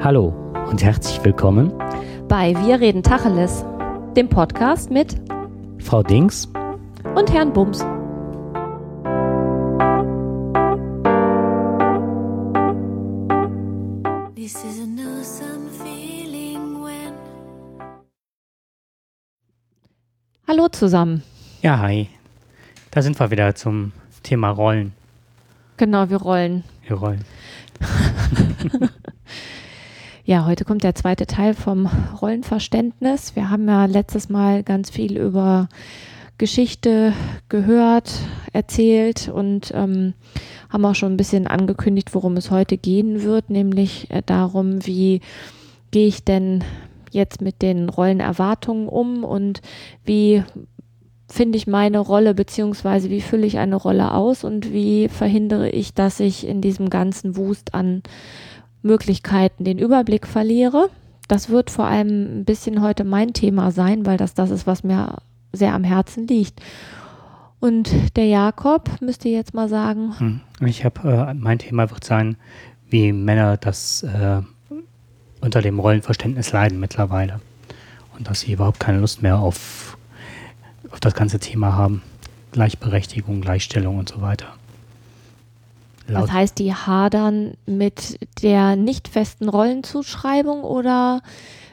Hallo und herzlich willkommen bei Wir reden Tacheles, dem Podcast mit Frau Dings und Herrn Bums. Hallo zusammen. Ja, hi. Da sind wir wieder zum Thema Rollen. Genau, wir rollen. Wir rollen. ja, heute kommt der zweite Teil vom Rollenverständnis. Wir haben ja letztes Mal ganz viel über Geschichte gehört, erzählt und ähm, haben auch schon ein bisschen angekündigt, worum es heute gehen wird, nämlich äh, darum, wie gehe ich denn jetzt mit den Rollenerwartungen um und wie finde ich meine Rolle beziehungsweise wie fülle ich eine Rolle aus und wie verhindere ich, dass ich in diesem ganzen Wust an Möglichkeiten den Überblick verliere. Das wird vor allem ein bisschen heute mein Thema sein, weil das das ist, was mir sehr am Herzen liegt. Und der Jakob müsste jetzt mal sagen. Hm. Ich habe, äh, mein Thema wird sein, wie Männer das äh, unter dem Rollenverständnis leiden mittlerweile. Und dass sie überhaupt keine Lust mehr auf auf das ganze Thema haben. Gleichberechtigung, Gleichstellung und so weiter. Laut das heißt, die hadern mit der nicht festen Rollenzuschreibung oder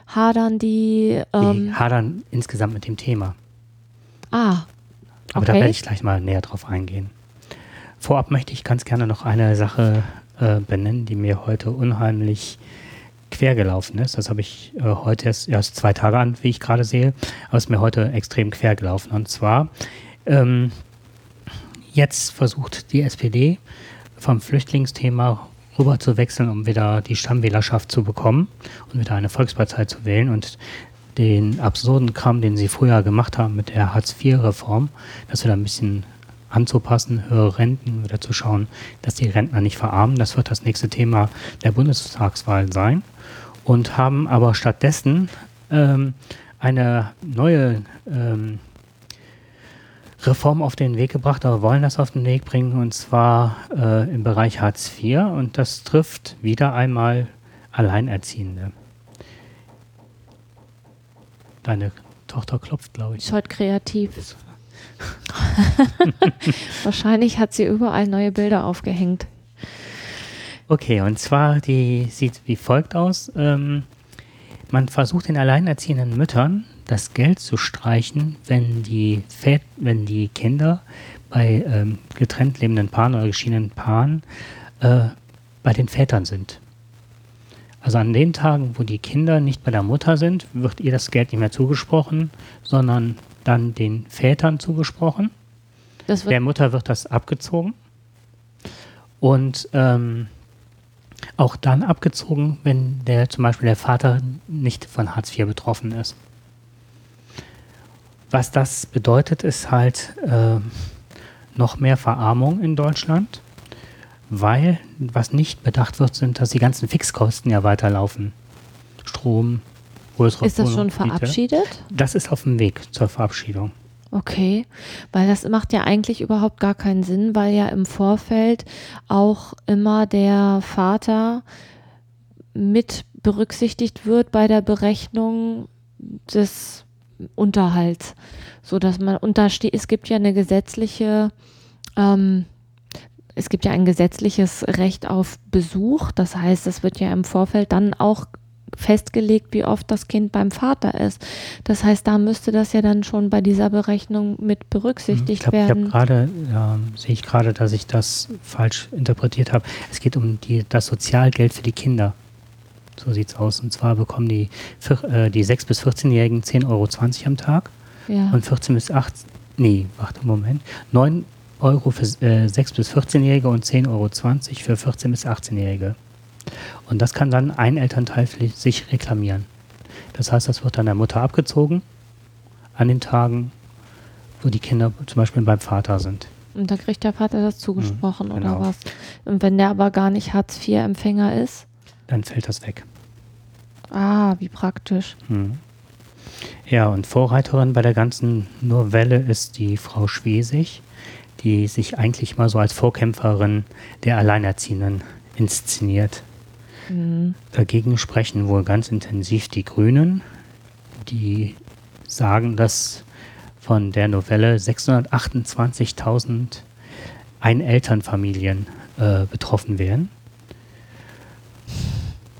hadern die. Ähm die hadern insgesamt mit dem Thema. Ah. Aber okay. da werde ich gleich mal näher drauf eingehen. Vorab möchte ich ganz gerne noch eine Sache äh, benennen, die mir heute unheimlich quer gelaufen ist. Das habe ich äh, heute erst, erst zwei Tage an, wie ich gerade sehe, aber es ist mir heute extrem quer gelaufen. Und zwar, ähm, jetzt versucht die SPD vom Flüchtlingsthema rüber zu wechseln, um wieder die Stammwählerschaft zu bekommen und wieder eine Volkspartei zu wählen und den absurden Kram, den sie früher gemacht haben mit der Hartz-IV-Reform, das wieder ein bisschen anzupassen, höhere Renten, wieder zu schauen, dass die Rentner nicht verarmen. Das wird das nächste Thema der Bundestagswahl sein und haben aber stattdessen ähm, eine neue ähm, Reform auf den Weg gebracht, aber wollen das auf den Weg bringen und zwar äh, im Bereich Hartz IV und das trifft wieder einmal Alleinerziehende. Deine Tochter klopft, glaube ich. Ist heute kreativ. Wahrscheinlich hat sie überall neue Bilder aufgehängt. Okay, und zwar, die sieht wie folgt aus. Ähm, man versucht den alleinerziehenden Müttern das Geld zu streichen, wenn die, Vät wenn die Kinder bei ähm, getrennt lebenden Paaren oder geschiedenen Paaren äh, bei den Vätern sind. Also an den Tagen, wo die Kinder nicht bei der Mutter sind, wird ihr das Geld nicht mehr zugesprochen, sondern dann den Vätern zugesprochen. der Mutter wird das abgezogen. Und ähm, auch dann abgezogen, wenn der zum Beispiel der Vater nicht von Hartz IV betroffen ist. Was das bedeutet, ist halt äh, noch mehr Verarmung in Deutschland, weil was nicht bedacht wird, sind, dass die ganzen Fixkosten ja weiterlaufen. Strom, größere Ist das schon verabschiedet? Das ist auf dem Weg zur Verabschiedung. Okay, weil das macht ja eigentlich überhaupt gar keinen Sinn, weil ja im Vorfeld auch immer der Vater mit berücksichtigt wird bei der Berechnung des Unterhalts, so dass man untersteht. Es gibt ja eine gesetzliche, ähm, es gibt ja ein gesetzliches Recht auf Besuch. Das heißt, es wird ja im Vorfeld dann auch festgelegt, wie oft das Kind beim Vater ist. Das heißt, da müsste das ja dann schon bei dieser Berechnung mit berücksichtigt ich glaub, werden. Ich habe gerade, ja, sehe ich gerade, dass ich das falsch interpretiert habe. Es geht um die, das Sozialgeld für die Kinder. So sieht es aus. Und zwar bekommen die, äh, die 6- bis 14-Jährigen 10,20 Euro am Tag. Ja. Und 14 bis 18, nee, warte, Moment. 9 Euro für äh, 6- bis 14-Jährige und 10,20 Euro für 14- bis 18-Jährige. Und das kann dann ein Elternteil sich reklamieren. Das heißt, das wird dann der Mutter abgezogen an den Tagen, wo die Kinder zum Beispiel beim Vater sind. Und dann kriegt der Vater das zugesprochen mhm, genau. oder was? Und wenn der aber gar nicht Hartz-IV-Empfänger ist? Dann fällt das weg. Ah, wie praktisch. Mhm. Ja, und Vorreiterin bei der ganzen Novelle ist die Frau Schwesig, die sich eigentlich mal so als Vorkämpferin der Alleinerziehenden inszeniert. Mhm. Dagegen sprechen wohl ganz intensiv die Grünen, die sagen, dass von der Novelle 628.000 Einelternfamilien äh, betroffen wären.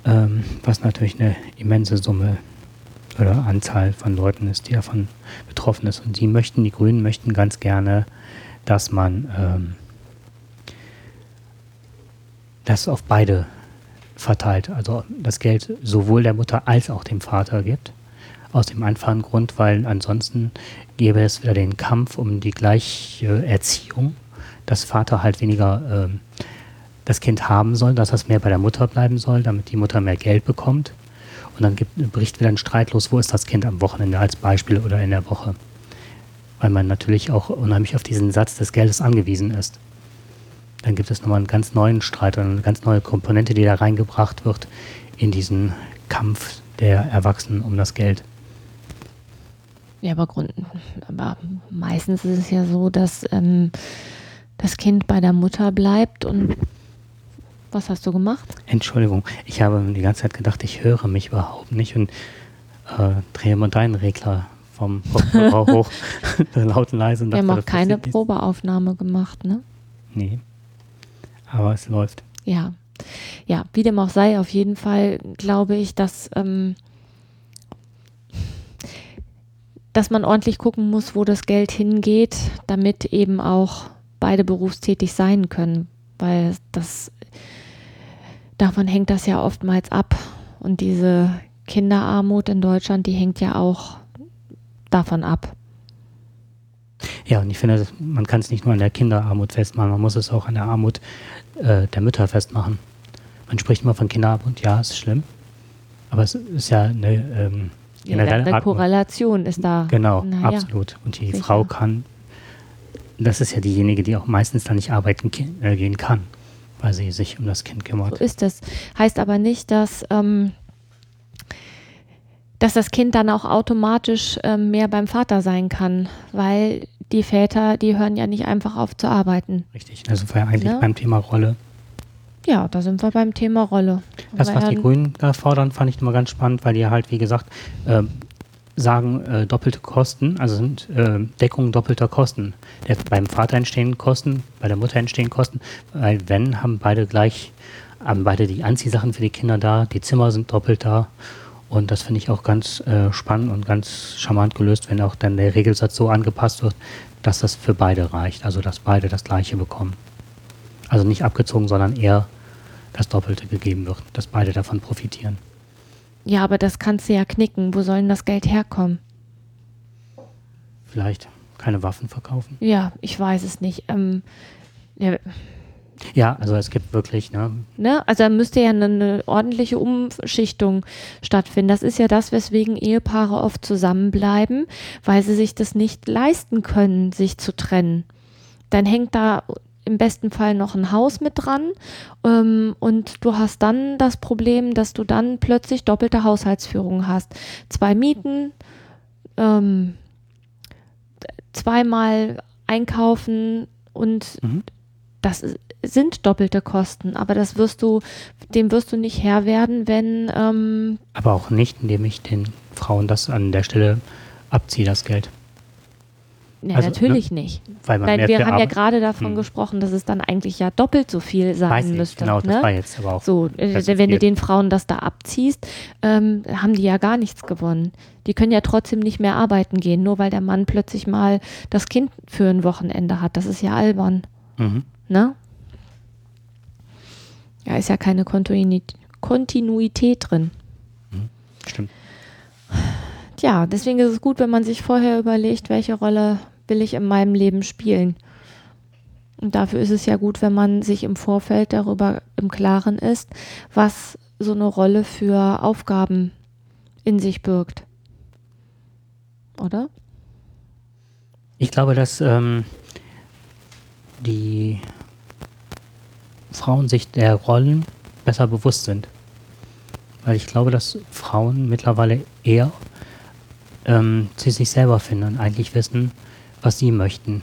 Ähm, was natürlich eine immense Summe oder Anzahl von Leuten ist, die davon betroffen ist. Und die möchten, die Grünen möchten ganz gerne, dass man ähm, das auf beide verteilt, also das Geld sowohl der Mutter als auch dem Vater gibt. Aus dem einfachen Grund, weil ansonsten gäbe es wieder den Kampf um die gleiche Erziehung, dass Vater halt weniger äh, das Kind haben soll, dass das mehr bei der Mutter bleiben soll, damit die Mutter mehr Geld bekommt. Und dann gibt, bricht wieder ein Streit los, wo ist das Kind am Wochenende als Beispiel oder in der Woche. Weil man natürlich auch unheimlich auf diesen Satz des Geldes angewiesen ist dann gibt es nochmal einen ganz neuen Streit und eine ganz neue Komponente, die da reingebracht wird in diesen Kampf der Erwachsenen um das Geld. Ja, aber, Grund, aber meistens ist es ja so, dass ähm, das Kind bei der Mutter bleibt und was hast du gemacht? Entschuldigung, ich habe die ganze Zeit gedacht, ich höre mich überhaupt nicht und äh, drehe mal deinen Regler vom Kopfhörer hoch, laut und leise. Und Wir haben auch keine Probeaufnahme gemacht, ne? Nee aber es läuft. Ja, ja, wie dem auch sei, auf jeden Fall glaube ich, dass, ähm, dass man ordentlich gucken muss, wo das Geld hingeht, damit eben auch beide berufstätig sein können, weil das davon hängt das ja oftmals ab und diese Kinderarmut in Deutschland, die hängt ja auch davon ab. Ja, und ich finde, man kann es nicht nur an der Kinderarmut festmachen, man muss es auch an der Armut äh, der Mütter festmachen. Man spricht immer von Kinderarmut, ja, ist schlimm, aber es ist ja eine ähm, generelle ja, Korrelation ist da. Genau, naja, absolut. Und die sicher. Frau kann, das ist ja diejenige, die auch meistens dann nicht arbeiten äh, gehen kann, weil sie sich um das Kind kümmert. So ist es. Heißt aber nicht, dass ähm, dass das Kind dann auch automatisch ähm, mehr beim Vater sein kann, weil die Väter, die hören ja nicht einfach auf zu arbeiten. Richtig, also wir eigentlich ne? beim Thema Rolle. Ja, da sind wir beim Thema Rolle. Das, was die Grünen da fordern, fand ich immer ganz spannend, weil die halt, wie gesagt, äh, sagen äh, doppelte Kosten, also sind äh, Deckung doppelter Kosten. Der, beim Vater entstehen Kosten, bei der Mutter entstehen Kosten, weil wenn, haben beide gleich, haben beide die Anziehsachen für die Kinder da, die Zimmer sind doppelt da und das finde ich auch ganz äh, spannend und ganz charmant gelöst, wenn auch dann der Regelsatz so angepasst wird, dass das für beide reicht, also dass beide das Gleiche bekommen. Also nicht abgezogen, sondern eher das Doppelte gegeben wird, dass beide davon profitieren. Ja, aber das kannst du ja knicken. Wo soll denn das Geld herkommen? Vielleicht keine Waffen verkaufen? Ja, ich weiß es nicht. Ähm, ja, ja, also es gibt wirklich, ne? ne? Also da müsste ja eine, eine, ordentliche Umschichtung stattfinden. Das ist ja das, weswegen Ehepaare oft zusammenbleiben, weil sie sich das nicht leisten können, sich zu trennen. Dann hängt da im besten Fall noch ein Haus mit dran ähm, und du hast dann das Problem, dass du dann plötzlich doppelte Haushaltsführung hast. Zwei Mieten, ähm, zweimal einkaufen und mhm. das ist sind doppelte Kosten, aber das wirst du, dem wirst du nicht Herr werden, wenn. Ähm aber auch nicht, indem ich den Frauen das an der Stelle abziehe, das Geld. Ja, also, natürlich ne, nicht. Weil man Nein, wir haben ja gerade davon hm. gesprochen, dass es dann eigentlich ja doppelt so viel sein Weiß müsste. Genau, ne? das war jetzt aber auch. So, äh, wenn du den Frauen das da abziehst, ähm, haben die ja gar nichts gewonnen. Die können ja trotzdem nicht mehr arbeiten gehen, nur weil der Mann plötzlich mal das Kind für ein Wochenende hat. Das ist ja albern. Mhm. Ne? Ja, ist ja keine Kontinuität drin. Mhm, stimmt. Tja, deswegen ist es gut, wenn man sich vorher überlegt, welche Rolle will ich in meinem Leben spielen. Und dafür ist es ja gut, wenn man sich im Vorfeld darüber im Klaren ist, was so eine Rolle für Aufgaben in sich birgt. Oder? Ich glaube, dass ähm, die Frauen sich der Rollen besser bewusst sind. Weil ich glaube, dass Frauen mittlerweile eher ähm, zu sich selber finden und eigentlich wissen, was sie möchten.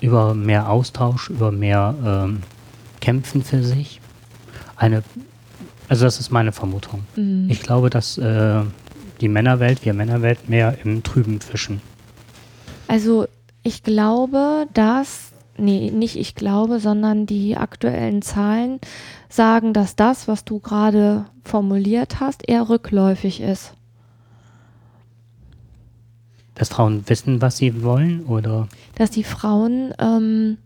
Über mehr Austausch, über mehr ähm, kämpfen für sich. Eine, also das ist meine Vermutung. Mhm. Ich glaube, dass äh, die Männerwelt, wir Männerwelt mehr im Trüben fischen. Also ich glaube, dass, nee, nicht ich glaube, sondern die aktuellen Zahlen sagen, dass das, was du gerade formuliert hast, eher rückläufig ist. Dass Frauen wissen, was sie wollen, oder? Dass die Frauen ähm,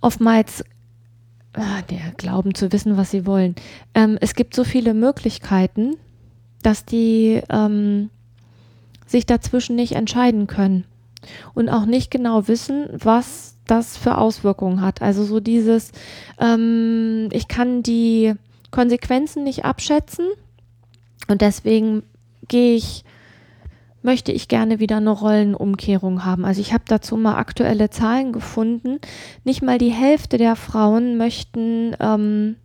oftmals ah, der glauben zu wissen, was sie wollen. Ähm, es gibt so viele Möglichkeiten, dass die ähm, sich dazwischen nicht entscheiden können und auch nicht genau wissen, was das für Auswirkungen hat. Also so dieses, ähm, ich kann die Konsequenzen nicht abschätzen und deswegen gehe ich, möchte ich gerne wieder eine Rollenumkehrung haben. Also ich habe dazu mal aktuelle Zahlen gefunden. Nicht mal die Hälfte der Frauen möchten ähm,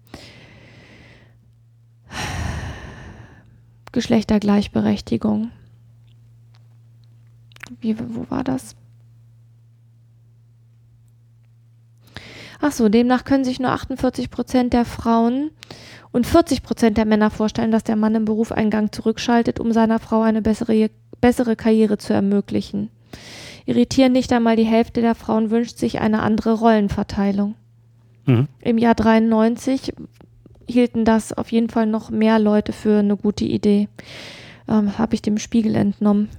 Geschlechtergleichberechtigung. Wie, wo war das? Ach so, demnach können sich nur 48 Prozent der Frauen und 40 Prozent der Männer vorstellen, dass der Mann im Beruf einen Gang zurückschaltet, um seiner Frau eine bessere, bessere Karriere zu ermöglichen. Irritieren nicht einmal die Hälfte der Frauen wünscht sich eine andere Rollenverteilung. Mhm. Im Jahr 93 hielten das auf jeden Fall noch mehr Leute für eine gute Idee. Ähm, Habe ich dem Spiegel entnommen.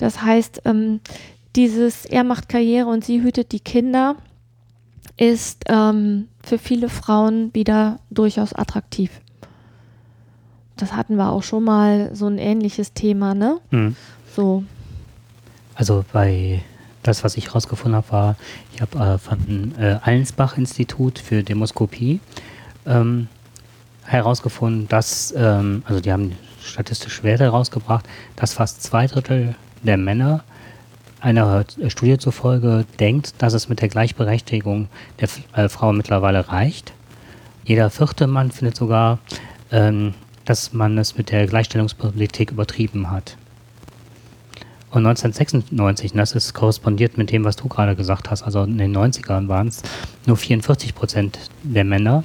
Das heißt, ähm, dieses er macht Karriere und sie hütet die Kinder ist ähm, für viele Frauen wieder durchaus attraktiv. Das hatten wir auch schon mal so ein ähnliches Thema, ne? Mhm. So. Also bei das, was ich rausgefunden habe, war, ich habe äh, von äh, Allensbach-Institut für Demoskopie ähm, herausgefunden, dass, ähm, also die haben statistische Werte herausgebracht, dass fast zwei Drittel der Männer einer Studie zufolge denkt, dass es mit der Gleichberechtigung der äh, Frau mittlerweile reicht. Jeder vierte Mann findet sogar, ähm, dass man es mit der Gleichstellungspolitik übertrieben hat. Und 1996, und das ist korrespondiert mit dem, was du gerade gesagt hast, also in den 90ern waren es nur 44 Prozent der Männer,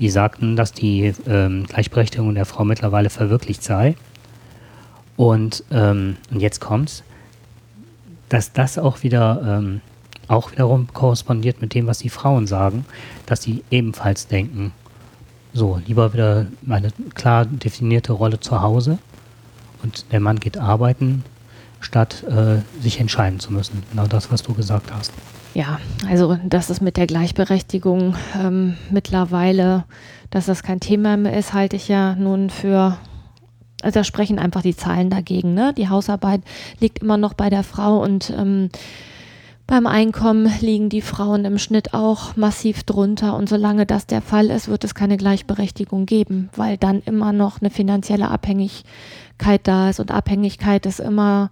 die sagten, dass die ähm, Gleichberechtigung der Frau mittlerweile verwirklicht sei. Und, ähm, und jetzt kommt's, dass das auch wieder ähm, auch wiederum korrespondiert mit dem, was die Frauen sagen, dass sie ebenfalls denken, so, lieber wieder eine klar definierte Rolle zu Hause und der Mann geht arbeiten, statt äh, sich entscheiden zu müssen. Genau das, was du gesagt hast. Ja, also dass es mit der Gleichberechtigung ähm, mittlerweile, dass das kein Thema mehr ist, halte ich ja nun für, also da sprechen einfach die Zahlen dagegen. Ne? Die Hausarbeit liegt immer noch bei der Frau und ähm, beim Einkommen liegen die Frauen im Schnitt auch massiv drunter. Und solange das der Fall ist, wird es keine Gleichberechtigung geben, weil dann immer noch eine finanzielle Abhängigkeit da ist. Und Abhängigkeit ist immer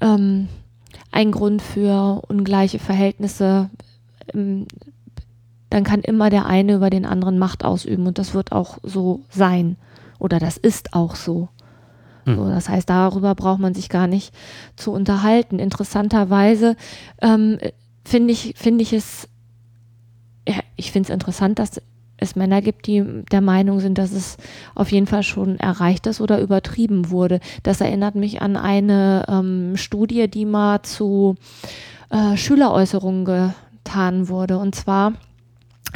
ähm, ein Grund für ungleiche Verhältnisse. Ähm, dann kann immer der eine über den anderen Macht ausüben und das wird auch so sein. Oder das ist auch so. Hm. so das heißt, darüber braucht man sich gar nicht zu unterhalten. Interessanterweise ähm, finde ich, finde ich es, ja, ich finde es interessant, dass es Männer gibt, die der Meinung sind, dass es auf jeden Fall schon erreicht ist oder übertrieben wurde. Das erinnert mich an eine ähm, Studie, die mal zu äh, Schüleräußerungen getan wurde. Und zwar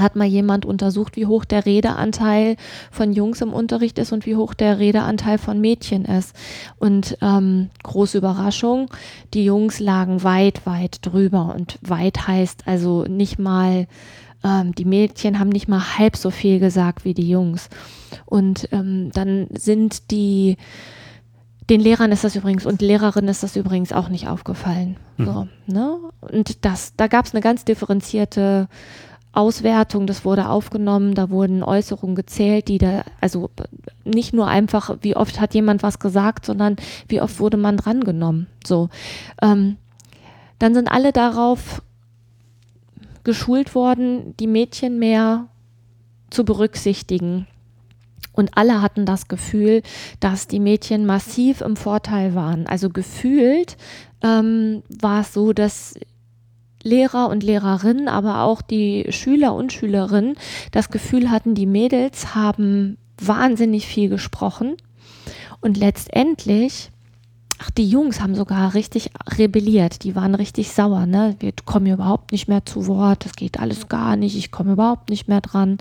hat mal jemand untersucht, wie hoch der Redeanteil von Jungs im Unterricht ist und wie hoch der Redeanteil von Mädchen ist. Und ähm, große Überraschung, die Jungs lagen weit, weit drüber. Und weit heißt also nicht mal ähm, die Mädchen haben nicht mal halb so viel gesagt wie die Jungs. Und ähm, dann sind die, den Lehrern ist das übrigens und Lehrerinnen ist das übrigens auch nicht aufgefallen. Mhm. So, ne? Und das, da gab es eine ganz differenzierte Auswertung, das wurde aufgenommen, da wurden Äußerungen gezählt, die da, also nicht nur einfach, wie oft hat jemand was gesagt, sondern wie oft wurde man drangenommen. So. Ähm, dann sind alle darauf geschult worden, die Mädchen mehr zu berücksichtigen. Und alle hatten das Gefühl, dass die Mädchen massiv im Vorteil waren. Also gefühlt ähm, war es so, dass Lehrer und Lehrerinnen, aber auch die Schüler und Schülerinnen das Gefühl hatten, die Mädels haben wahnsinnig viel gesprochen und letztendlich Ach, die Jungs haben sogar richtig rebelliert. Die waren richtig sauer. Ne? Wir kommen überhaupt nicht mehr zu Wort. Das geht alles gar nicht. Ich komme überhaupt nicht mehr dran.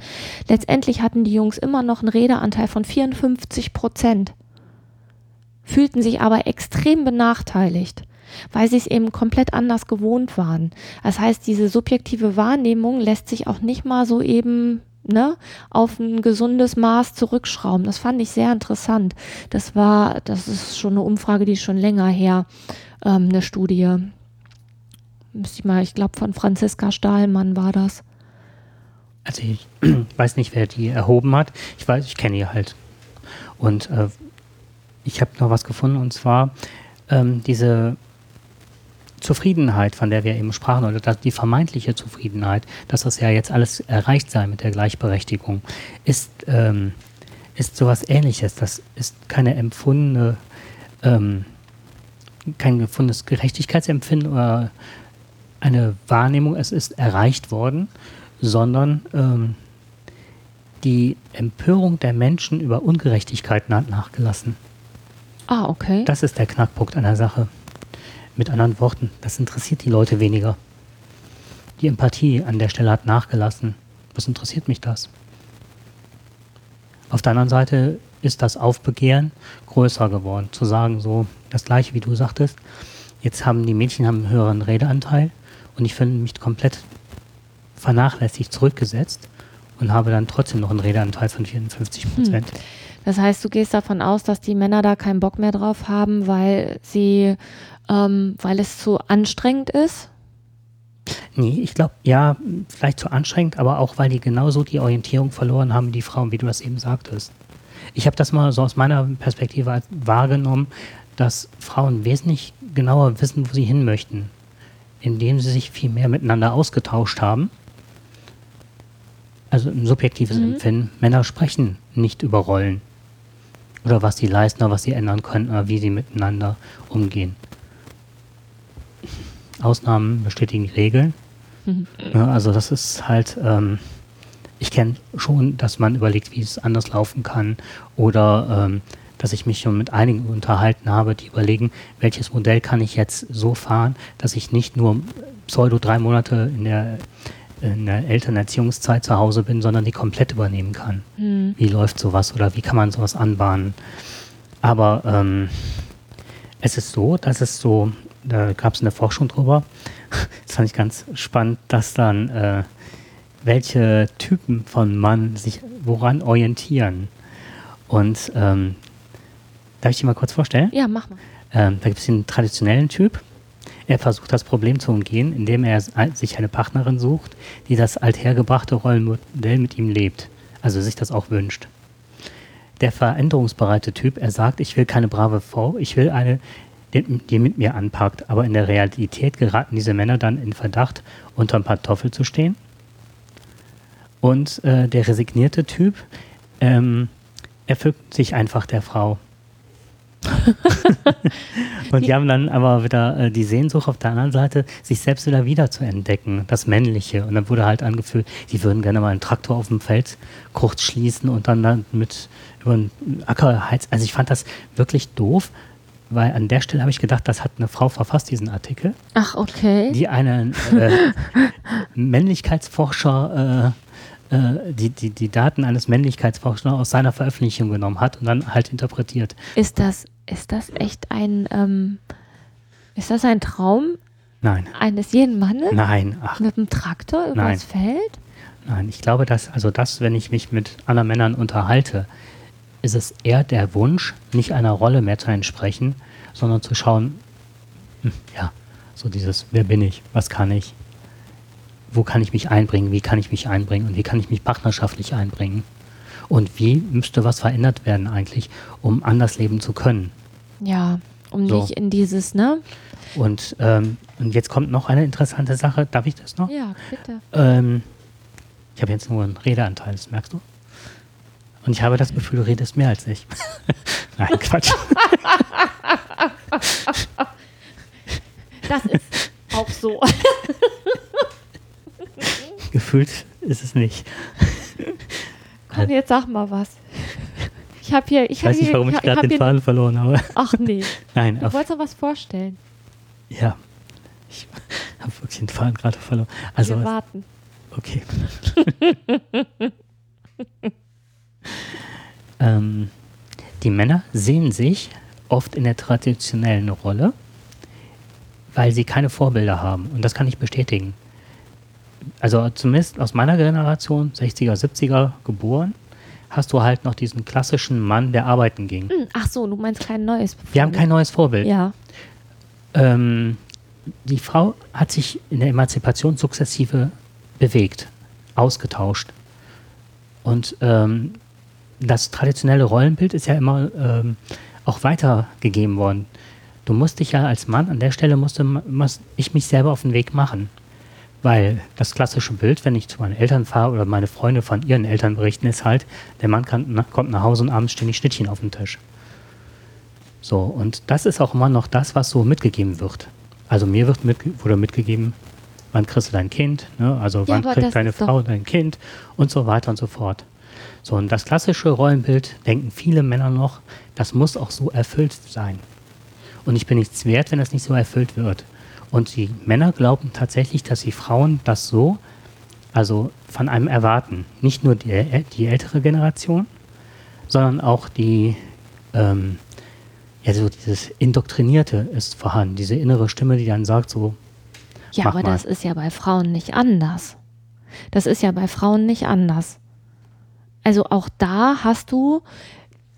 Letztendlich hatten die Jungs immer noch einen Redeanteil von 54 Prozent. Fühlten sich aber extrem benachteiligt, weil sie es eben komplett anders gewohnt waren. Das heißt, diese subjektive Wahrnehmung lässt sich auch nicht mal so eben ne, auf ein gesundes Maß zurückschrauben. Das fand ich sehr interessant. Das war, das ist schon eine Umfrage, die ist schon länger her, ähm, eine Studie. Müsste ich mal, ich glaube von Franziska Stahlmann war das. Also ich weiß nicht, wer die erhoben hat. Ich weiß, ich kenne die halt. Und äh, ich habe noch was gefunden und zwar ähm, diese Zufriedenheit, von der wir eben sprachen, oder die vermeintliche Zufriedenheit, dass das ja jetzt alles erreicht sei mit der Gleichberechtigung, ist, ähm, ist sowas ähnliches. Das ist keine empfundene, ähm, kein gefundenes Gerechtigkeitsempfinden oder eine Wahrnehmung, es ist erreicht worden, sondern ähm, die Empörung der Menschen über Ungerechtigkeiten hat nachgelassen. Ah, okay. Das ist der Knackpunkt einer Sache. Mit anderen Worten, das interessiert die Leute weniger. Die Empathie an der Stelle hat nachgelassen. Was interessiert mich das? Auf der anderen Seite ist das Aufbegehren größer geworden. Zu sagen, so das gleiche wie du sagtest, jetzt haben die Mädchen haben einen höheren Redeanteil und ich finde mich komplett vernachlässigt zurückgesetzt und habe dann trotzdem noch einen Redeanteil von 54 Prozent. Hm. Das heißt, du gehst davon aus, dass die Männer da keinen Bock mehr drauf haben, weil sie ähm, weil es zu anstrengend ist? Nee, ich glaube, ja, vielleicht zu anstrengend, aber auch, weil die genauso die Orientierung verloren haben, die Frauen, wie du das eben sagtest. Ich habe das mal so aus meiner Perspektive wahrgenommen, dass Frauen wesentlich genauer wissen, wo sie hin möchten, indem sie sich viel mehr miteinander ausgetauscht haben. Also ein subjektives mhm. Empfinden. Männer sprechen nicht über Rollen oder was sie leisten oder was sie ändern können oder wie sie miteinander umgehen. Ausnahmen bestätigen die Regeln. Mhm. Ja, also das ist halt, ähm, ich kenne schon, dass man überlegt, wie es anders laufen kann oder ähm, dass ich mich schon mit einigen unterhalten habe, die überlegen, welches Modell kann ich jetzt so fahren, dass ich nicht nur pseudo drei Monate in der, in der Elternerziehungszeit zu Hause bin, sondern die komplett übernehmen kann. Mhm. Wie läuft sowas oder wie kann man sowas anbahnen? Aber ähm, es ist so, dass es so da gab es eine Forschung drüber. Das fand ich ganz spannend, dass dann äh, welche Typen von Mann sich woran orientieren. Und ähm, darf ich dir mal kurz vorstellen? Ja, mach mal. Ähm, da gibt es den traditionellen Typ. Er versucht das Problem zu umgehen, indem er sich eine Partnerin sucht, die das althergebrachte Rollenmodell mit ihm lebt. Also sich das auch wünscht. Der veränderungsbereite Typ, er sagt, ich will keine brave Frau, ich will eine, die mit mir anpackt. Aber in der Realität geraten diese Männer dann in Verdacht, unter ein Pantoffel zu stehen. Und äh, der resignierte Typ ähm, erfüllt sich einfach der Frau. und die haben dann aber wieder äh, die Sehnsucht auf der anderen Seite, sich selbst wieder wieder zu entdecken, das Männliche. Und dann wurde halt angefühlt, die würden gerne mal einen Traktor auf dem Feld kurz schließen und dann, dann mit über den Acker heizen. Also ich fand das wirklich doof, weil an der Stelle habe ich gedacht, das hat eine Frau verfasst, diesen Artikel. Ach, okay. Die einen äh, Männlichkeitsforscher, äh, äh, die, die, die Daten eines Männlichkeitsforschers aus seiner Veröffentlichung genommen hat und dann halt interpretiert. Ist das, ist das echt ein, ähm, ist das ein Traum? Nein. Eines jeden Mannes? Nein. Ach. Mit einem Traktor übers Feld? Nein, ich glaube, dass, also das, wenn ich mich mit anderen Männern unterhalte, ist es eher der Wunsch, nicht einer Rolle mehr zu entsprechen, sondern zu schauen, hm, ja, so dieses, wer bin ich, was kann ich, wo kann ich mich einbringen, wie kann ich mich einbringen und wie kann ich mich partnerschaftlich einbringen und wie müsste was verändert werden eigentlich, um anders leben zu können. Ja, um so. nicht in dieses, ne? Und, ähm, und jetzt kommt noch eine interessante Sache, darf ich das noch? Ja, bitte. Ähm, ich habe jetzt nur einen Redeanteil, das merkst du? Und ich habe das Gefühl, du redest mehr als ich. Nein, Quatsch. das ist auch so. Gefühlt ist es nicht. Komm, jetzt sag mal was. Ich habe hier. Ich, ich weiß nicht, warum ich, ich gerade den Faden verloren habe. Ach nee. Nein. Du wolltest noch was vorstellen. Ja. Ich habe wirklich den Faden gerade verloren. Also, Wir warten. Okay. ähm, die Männer sehen sich oft in der traditionellen Rolle, weil sie keine Vorbilder haben. Und das kann ich bestätigen. Also zumindest aus meiner Generation, 60er, 70er geboren, hast du halt noch diesen klassischen Mann, der arbeiten ging. Hm, ach so, du meinst kein neues Vorbild. Wir haben kein neues Vorbild. Ja. Ähm, die Frau hat sich in der Emanzipation sukzessive bewegt, ausgetauscht. Und ähm, das traditionelle Rollenbild ist ja immer ähm, auch weitergegeben worden. Du musst dich ja als Mann, an der Stelle musste muss ich mich selber auf den Weg machen. Weil das klassische Bild, wenn ich zu meinen Eltern fahre oder meine Freunde von ihren Eltern berichten, ist halt, der Mann kann, kommt nach Hause und abends stehen die Schnittchen auf dem Tisch. So, und das ist auch immer noch das, was so mitgegeben wird. Also mir wird mit, wurde mitgegeben, wann kriegst du dein Kind, ne? also ja, wann kriegt deine Frau dein Kind und so weiter und so fort. So, und das klassische Rollenbild denken viele Männer noch, das muss auch so erfüllt sein. Und ich bin nichts wert, wenn das nicht so erfüllt wird. Und die Männer glauben tatsächlich, dass die Frauen das so, also von einem erwarten. Nicht nur die, die ältere Generation, sondern auch die, ähm, ja, so dieses Indoktrinierte ist vorhanden. Diese innere Stimme, die dann sagt so. Ja, aber mal. das ist ja bei Frauen nicht anders. Das ist ja bei Frauen nicht anders. Also auch da hast du,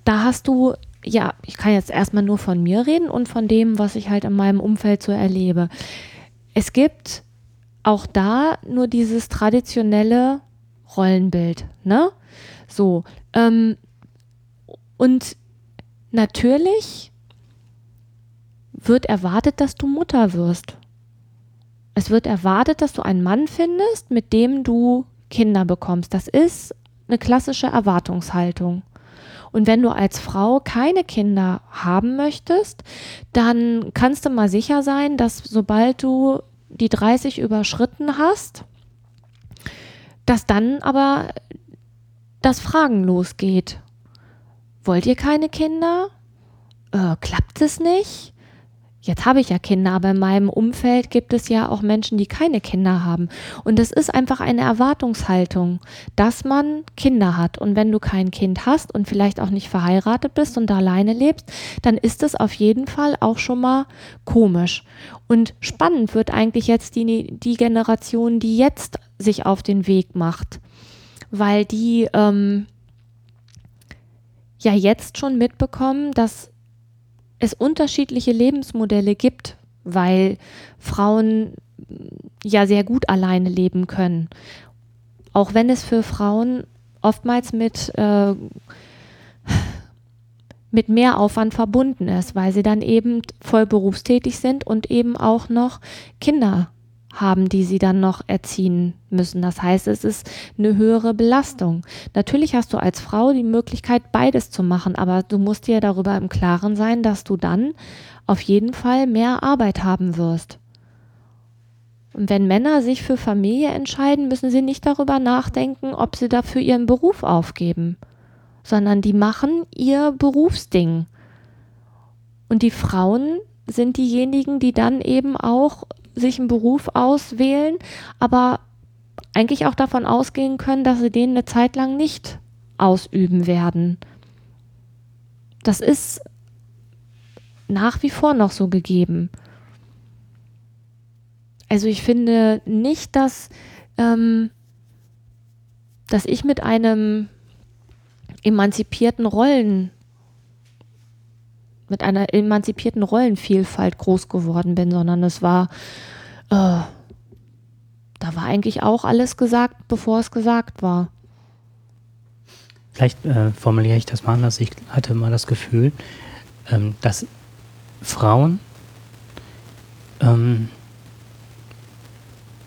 da hast du ja, ich kann jetzt erstmal nur von mir reden und von dem, was ich halt in meinem Umfeld so erlebe. Es gibt auch da nur dieses traditionelle Rollenbild, ne? So. Ähm, und natürlich wird erwartet, dass du Mutter wirst. Es wird erwartet, dass du einen Mann findest, mit dem du Kinder bekommst. Das ist eine klassische Erwartungshaltung. Und wenn du als Frau keine Kinder haben möchtest, dann kannst du mal sicher sein, dass sobald du die 30 überschritten hast, dass dann aber das Fragen losgeht. Wollt ihr keine Kinder? Äh, klappt es nicht? Jetzt habe ich ja Kinder, aber in meinem Umfeld gibt es ja auch Menschen, die keine Kinder haben. Und es ist einfach eine Erwartungshaltung, dass man Kinder hat. Und wenn du kein Kind hast und vielleicht auch nicht verheiratet bist und alleine lebst, dann ist es auf jeden Fall auch schon mal komisch. Und spannend wird eigentlich jetzt die, die Generation, die jetzt sich auf den Weg macht, weil die ähm, ja jetzt schon mitbekommen, dass es unterschiedliche Lebensmodelle gibt, weil Frauen ja sehr gut alleine leben können. Auch wenn es für Frauen oftmals mit, äh, mit mehr Aufwand verbunden ist, weil sie dann eben voll berufstätig sind und eben auch noch Kinder haben, die sie dann noch erziehen müssen. Das heißt, es ist eine höhere Belastung. Natürlich hast du als Frau die Möglichkeit, beides zu machen, aber du musst dir darüber im Klaren sein, dass du dann auf jeden Fall mehr Arbeit haben wirst. Und wenn Männer sich für Familie entscheiden, müssen sie nicht darüber nachdenken, ob sie dafür ihren Beruf aufgeben, sondern die machen ihr Berufsding. Und die Frauen sind diejenigen, die dann eben auch sich einen Beruf auswählen, aber eigentlich auch davon ausgehen können, dass sie den eine Zeit lang nicht ausüben werden. Das ist nach wie vor noch so gegeben. Also ich finde nicht, dass, ähm, dass ich mit einem emanzipierten Rollen mit einer emanzipierten Rollenvielfalt groß geworden bin, sondern es war, äh, da war eigentlich auch alles gesagt, bevor es gesagt war. Vielleicht äh, formuliere ich das mal anders. Ich hatte mal das Gefühl, ähm, dass Frauen ähm,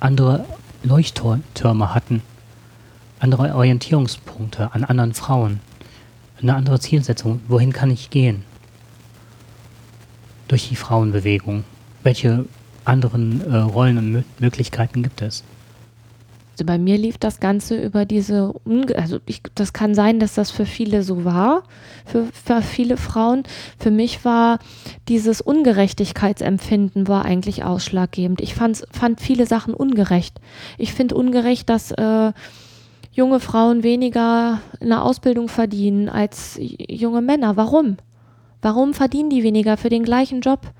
andere Leuchttürme hatten, andere Orientierungspunkte an anderen Frauen, eine andere Zielsetzung. Wohin kann ich gehen? Durch die Frauenbewegung? Welche anderen äh, Rollen und Mö Möglichkeiten gibt es? Also bei mir lief das Ganze über diese, Unge also ich, das kann sein, dass das für viele so war, für, für viele Frauen. Für mich war dieses Ungerechtigkeitsempfinden war eigentlich ausschlaggebend. Ich fand, viele Sachen ungerecht. Ich finde ungerecht, dass äh, junge Frauen weniger in der Ausbildung verdienen als junge Männer. Warum? Warum verdienen die weniger für den gleichen Job?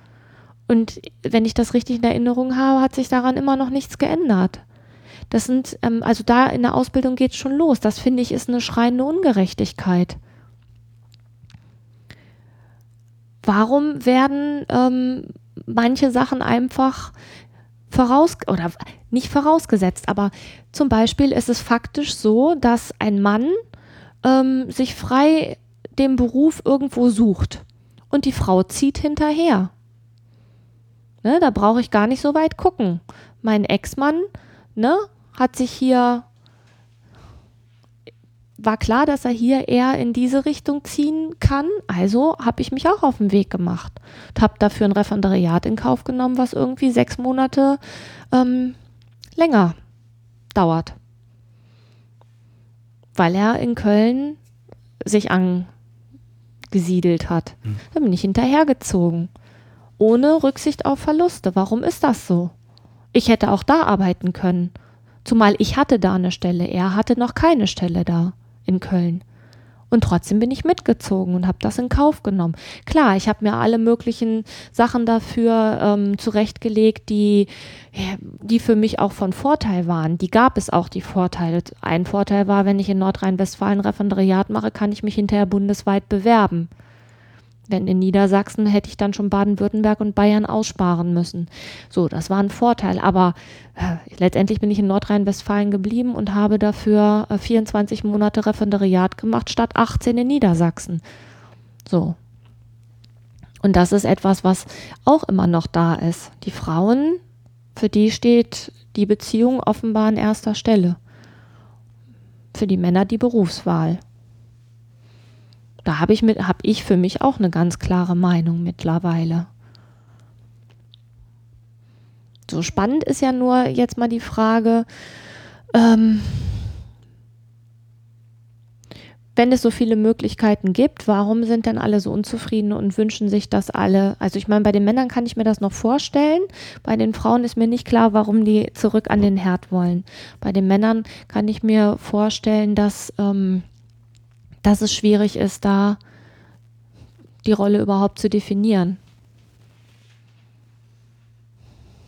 Und wenn ich das richtig in Erinnerung habe, hat sich daran immer noch nichts geändert. Das sind, ähm, also da in der Ausbildung geht es schon los. Das finde ich ist eine schreiende Ungerechtigkeit. Warum werden ähm, manche Sachen einfach voraus oder nicht vorausgesetzt, aber zum Beispiel ist es faktisch so, dass ein Mann ähm, sich frei den Beruf irgendwo sucht und die Frau zieht hinterher. Ne, da brauche ich gar nicht so weit gucken. Mein Ex-Mann ne, hat sich hier, war klar, dass er hier eher in diese Richtung ziehen kann. Also habe ich mich auch auf den Weg gemacht und habe dafür ein Referendariat in Kauf genommen, was irgendwie sechs Monate ähm, länger dauert. Weil er in Köln sich angesiedelt hat. Mhm. Da bin ich hinterhergezogen. Ohne Rücksicht auf Verluste. Warum ist das so? Ich hätte auch da arbeiten können. Zumal ich hatte da eine Stelle, er hatte noch keine Stelle da in Köln. Und trotzdem bin ich mitgezogen und habe das in Kauf genommen. Klar, ich habe mir alle möglichen Sachen dafür ähm, zurechtgelegt, die, die für mich auch von Vorteil waren. Die gab es auch, die Vorteile. Ein Vorteil war, wenn ich in Nordrhein-Westfalen Referendariat mache, kann ich mich hinterher bundesweit bewerben. Denn in Niedersachsen hätte ich dann schon Baden-Württemberg und Bayern aussparen müssen. So, das war ein Vorteil. Aber äh, letztendlich bin ich in Nordrhein-Westfalen geblieben und habe dafür äh, 24 Monate Referendariat gemacht statt 18 in Niedersachsen. So. Und das ist etwas, was auch immer noch da ist. Die Frauen, für die steht die Beziehung offenbar an erster Stelle. Für die Männer die Berufswahl. Da habe ich, hab ich für mich auch eine ganz klare Meinung mittlerweile. So spannend ist ja nur jetzt mal die Frage, ähm, wenn es so viele Möglichkeiten gibt, warum sind denn alle so unzufrieden und wünschen sich das alle? Also ich meine, bei den Männern kann ich mir das noch vorstellen. Bei den Frauen ist mir nicht klar, warum die zurück an den Herd wollen. Bei den Männern kann ich mir vorstellen, dass ähm, dass es schwierig ist, da die Rolle überhaupt zu definieren.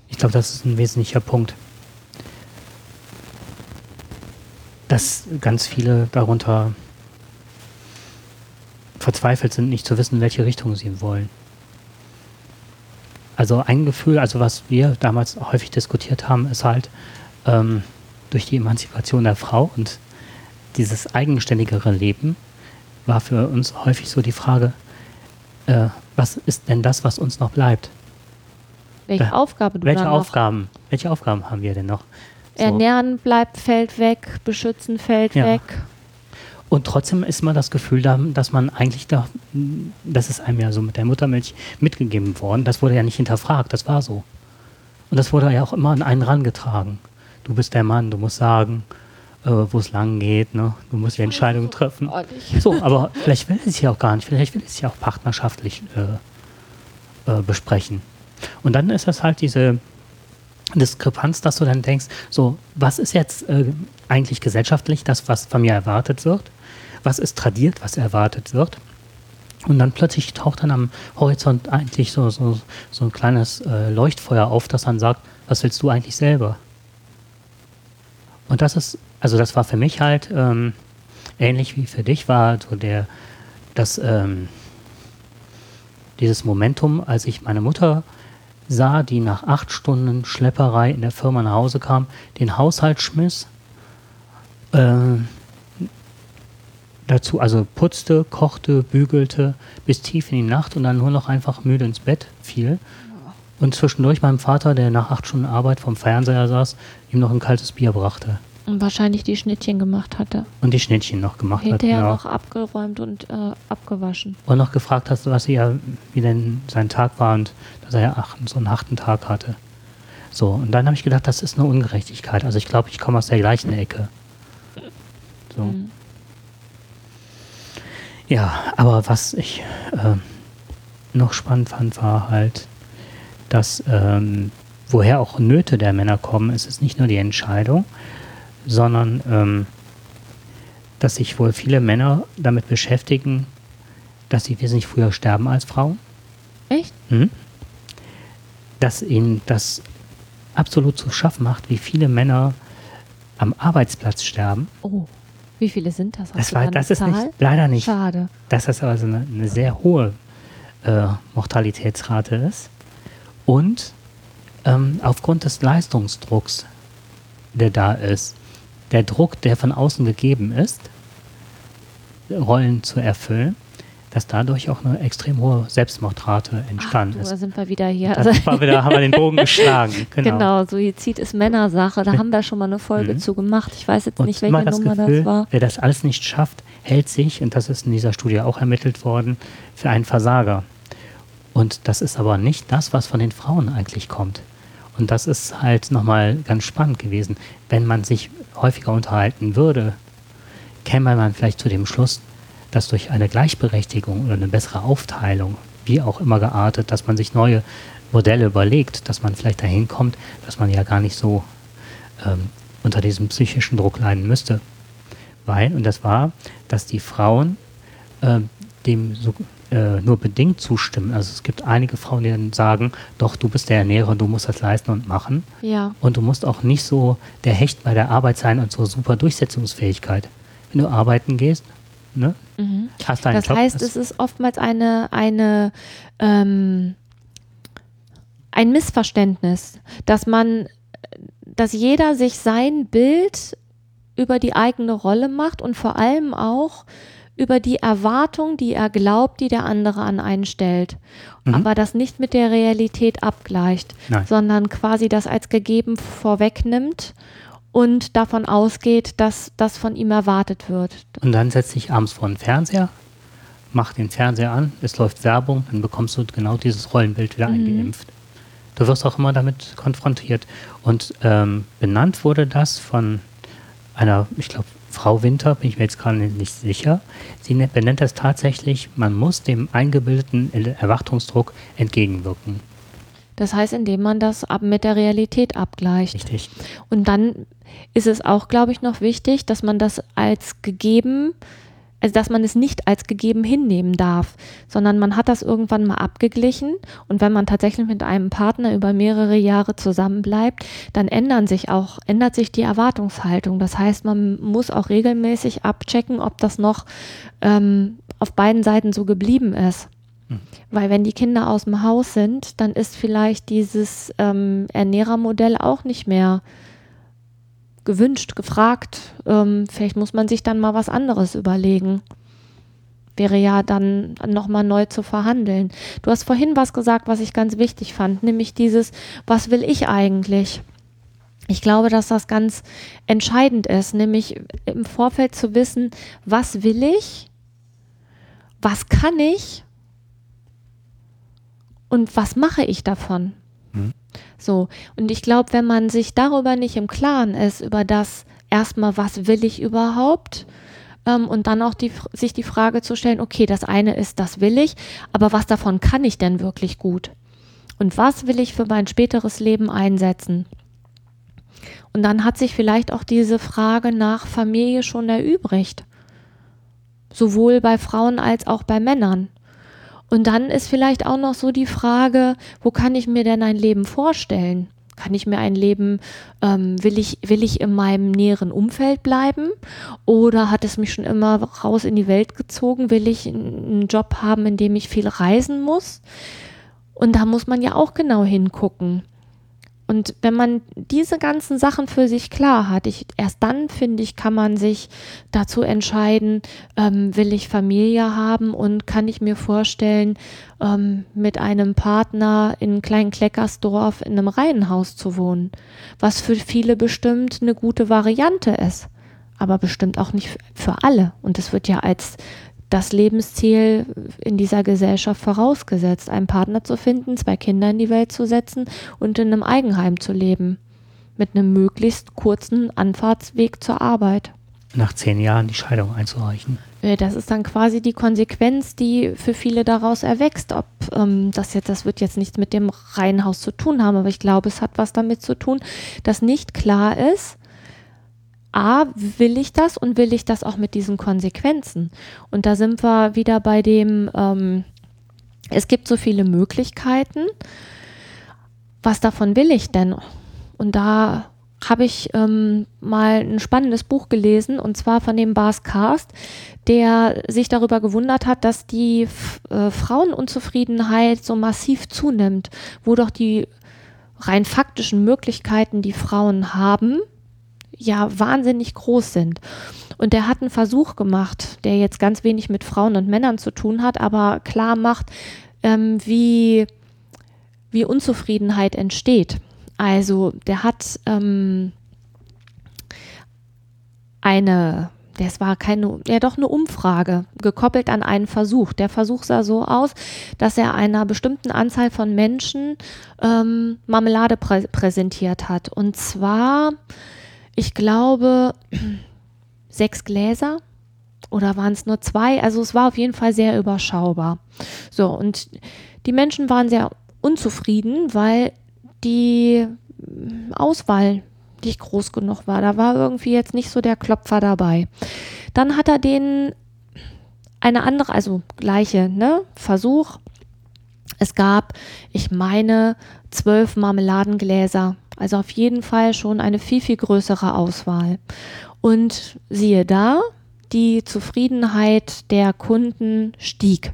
Ich glaube, das ist ein wesentlicher Punkt. Dass ganz viele darunter verzweifelt sind, nicht zu wissen, in welche Richtung sie wollen. Also ein Gefühl, also was wir damals häufig diskutiert haben, ist halt ähm, durch die Emanzipation der Frau und dieses eigenständigere Leben war für uns häufig so die Frage, äh, was ist denn das, was uns noch bleibt? Welche da, Aufgabe du welche Aufgaben, noch? Welche Aufgaben haben wir denn noch? So. Ernähren bleibt, fällt weg, beschützen fällt ja. weg. Und trotzdem ist man das Gefühl, da, dass man eigentlich da, das ist einem ja so mit der Muttermilch mitgegeben worden, das wurde ja nicht hinterfragt, das war so. Und das wurde ja auch immer an einen rangetragen. Du bist der Mann, du musst sagen, äh, wo es lang geht. Ne? Du musst die Entscheidung treffen. So, aber vielleicht will es ja auch gar nicht. Vielleicht will es ja auch partnerschaftlich äh, äh, besprechen. Und dann ist das halt diese Diskrepanz, dass du dann denkst, so, was ist jetzt äh, eigentlich gesellschaftlich das, was von mir erwartet wird? Was ist tradiert, was erwartet wird? Und dann plötzlich taucht dann am Horizont eigentlich so, so, so ein kleines äh, Leuchtfeuer auf, das dann sagt, was willst du eigentlich selber? Und das ist also das war für mich halt ähm, ähnlich wie für dich war so der das ähm, dieses Momentum, als ich meine Mutter sah, die nach acht Stunden Schlepperei in der Firma nach Hause kam, den Haushalt schmiss, äh, dazu also putzte, kochte, bügelte bis tief in die Nacht und dann nur noch einfach müde ins Bett fiel. Und zwischendurch meinem Vater, der nach acht Stunden Arbeit vom Fernseher saß, ihm noch ein kaltes Bier brachte. Und wahrscheinlich die Schnittchen gemacht hatte. Und die Schnittchen noch gemacht hat. Hinterher genau. noch abgeräumt und äh, abgewaschen. Und noch gefragt hast, was er, wie denn sein Tag war und dass er ja ach, so einen harten Tag hatte. So, und dann habe ich gedacht, das ist eine Ungerechtigkeit. Also ich glaube, ich komme aus der gleichen Ecke. So. Mhm. Ja, aber was ich äh, noch spannend fand, war halt, dass ähm, woher auch Nöte der Männer kommen, ist es nicht nur die Entscheidung, sondern ähm, dass sich wohl viele Männer damit beschäftigen, dass sie wesentlich früher sterben als Frauen. Echt? Mhm. Dass ihnen das absolut zu schaffen macht, wie viele Männer am Arbeitsplatz sterben. Oh, wie viele sind das? das, war, das ist nicht, leider nicht. Schade. Dass das also eine, eine sehr hohe äh, Mortalitätsrate ist. Und ähm, aufgrund des Leistungsdrucks, der da ist, der Druck, der von außen gegeben ist, Rollen zu erfüllen, dass dadurch auch eine extrem hohe Selbstmordrate entstanden Ach, du, ist. Da sind wir wieder hier. Da sind wir wieder, haben wir den Bogen geschlagen. Genau. genau, Suizid ist Männersache. Da haben wir schon mal eine Folge mhm. zu gemacht. Ich weiß jetzt und nicht, welche das Nummer Gefühl, das war. Wer das alles nicht schafft, hält sich, und das ist in dieser Studie auch ermittelt worden, für einen Versager. Und das ist aber nicht das, was von den Frauen eigentlich kommt. Und das ist halt nochmal ganz spannend gewesen. Wenn man sich häufiger unterhalten würde, käme man vielleicht zu dem Schluss, dass durch eine Gleichberechtigung oder eine bessere Aufteilung, wie auch immer geartet, dass man sich neue Modelle überlegt, dass man vielleicht dahin kommt, dass man ja gar nicht so ähm, unter diesem psychischen Druck leiden müsste. Weil, und das war, dass die Frauen äh, dem so, äh, nur bedingt zustimmen. Also es gibt einige Frauen, die dann sagen, doch, du bist der Ernährer, du musst das leisten und machen. Ja. Und du musst auch nicht so der Hecht bei der Arbeit sein und so super Durchsetzungsfähigkeit. Wenn du arbeiten gehst, ne? Mhm. Hast deinen das Job, heißt, es ist oftmals eine, eine ähm, ein Missverständnis, dass man, dass jeder sich sein Bild über die eigene Rolle macht und vor allem auch über die Erwartung, die er glaubt, die der andere an einen stellt. Mhm. Aber das nicht mit der Realität abgleicht, Nein. sondern quasi das als gegeben vorwegnimmt und davon ausgeht, dass das von ihm erwartet wird. Und dann setzt sich abends vor den Fernseher, macht den Fernseher an, es läuft Werbung, dann bekommst du genau dieses Rollenbild wieder mhm. eingeimpft. Du wirst auch immer damit konfrontiert. Und ähm, benannt wurde das von einer, ich glaube, Frau Winter, bin ich mir jetzt gerade nicht sicher, sie ne-, benennt das tatsächlich, man muss dem eingebildeten Erwartungsdruck entgegenwirken. Das heißt, indem man das ab mit der Realität abgleicht. Richtig. Und dann ist es auch, glaube ich, noch wichtig, dass man das als gegeben also dass man es nicht als gegeben hinnehmen darf, sondern man hat das irgendwann mal abgeglichen und wenn man tatsächlich mit einem Partner über mehrere Jahre zusammenbleibt, dann ändern sich auch, ändert sich die Erwartungshaltung. Das heißt, man muss auch regelmäßig abchecken, ob das noch ähm, auf beiden Seiten so geblieben ist. Hm. Weil wenn die Kinder aus dem Haus sind, dann ist vielleicht dieses ähm, Ernährermodell auch nicht mehr gewünscht, gefragt. Ähm, vielleicht muss man sich dann mal was anderes überlegen. Wäre ja dann nochmal neu zu verhandeln. Du hast vorhin was gesagt, was ich ganz wichtig fand, nämlich dieses, was will ich eigentlich? Ich glaube, dass das ganz entscheidend ist, nämlich im Vorfeld zu wissen, was will ich, was kann ich und was mache ich davon. So, und ich glaube, wenn man sich darüber nicht im Klaren ist, über das erstmal, was will ich überhaupt, ähm, und dann auch die, sich die Frage zu stellen, okay, das eine ist, das will ich, aber was davon kann ich denn wirklich gut? Und was will ich für mein späteres Leben einsetzen? Und dann hat sich vielleicht auch diese Frage nach Familie schon erübrigt. Sowohl bei Frauen als auch bei Männern. Und dann ist vielleicht auch noch so die Frage, wo kann ich mir denn ein Leben vorstellen? Kann ich mir ein Leben, ähm, will, ich, will ich in meinem näheren Umfeld bleiben? Oder hat es mich schon immer raus in die Welt gezogen? Will ich einen Job haben, in dem ich viel reisen muss? Und da muss man ja auch genau hingucken. Und wenn man diese ganzen Sachen für sich klar hat, ich, erst dann, finde ich, kann man sich dazu entscheiden, ähm, will ich Familie haben und kann ich mir vorstellen, ähm, mit einem Partner in kleinen Kleckersdorf in einem Reihenhaus zu wohnen, was für viele bestimmt eine gute Variante ist, aber bestimmt auch nicht für alle. Und es wird ja als das Lebensziel in dieser Gesellschaft vorausgesetzt, einen Partner zu finden, zwei Kinder in die Welt zu setzen und in einem Eigenheim zu leben. Mit einem möglichst kurzen Anfahrtsweg zur Arbeit. Nach zehn Jahren die Scheidung einzureichen. Äh, das ist dann quasi die Konsequenz, die für viele daraus erwächst. Ob ähm, das jetzt, das wird jetzt nichts mit dem Reihenhaus zu tun haben, aber ich glaube, es hat was damit zu tun, dass nicht klar ist, A, will ich das und will ich das auch mit diesen Konsequenzen? Und da sind wir wieder bei dem, ähm, es gibt so viele Möglichkeiten. Was davon will ich denn? Und da habe ich ähm, mal ein spannendes Buch gelesen und zwar von dem Bas Karst, der sich darüber gewundert hat, dass die äh, Frauenunzufriedenheit so massiv zunimmt, wo doch die rein faktischen Möglichkeiten, die Frauen haben, ja wahnsinnig groß sind. Und der hat einen Versuch gemacht, der jetzt ganz wenig mit Frauen und Männern zu tun hat, aber klar macht, ähm, wie, wie Unzufriedenheit entsteht. Also der hat ähm, eine, das war keine, ja doch eine Umfrage, gekoppelt an einen Versuch. Der Versuch sah so aus, dass er einer bestimmten Anzahl von Menschen ähm, Marmelade prä präsentiert hat. Und zwar, ich glaube, sechs Gläser oder waren es nur zwei? Also es war auf jeden Fall sehr überschaubar. So, und die Menschen waren sehr unzufrieden, weil die Auswahl nicht groß genug war. Da war irgendwie jetzt nicht so der Klopfer dabei. Dann hat er den eine andere, also gleiche, ne, Versuch. Es gab, ich meine, zwölf Marmeladengläser. Also auf jeden Fall schon eine viel, viel größere Auswahl. Und siehe da, die Zufriedenheit der Kunden stieg.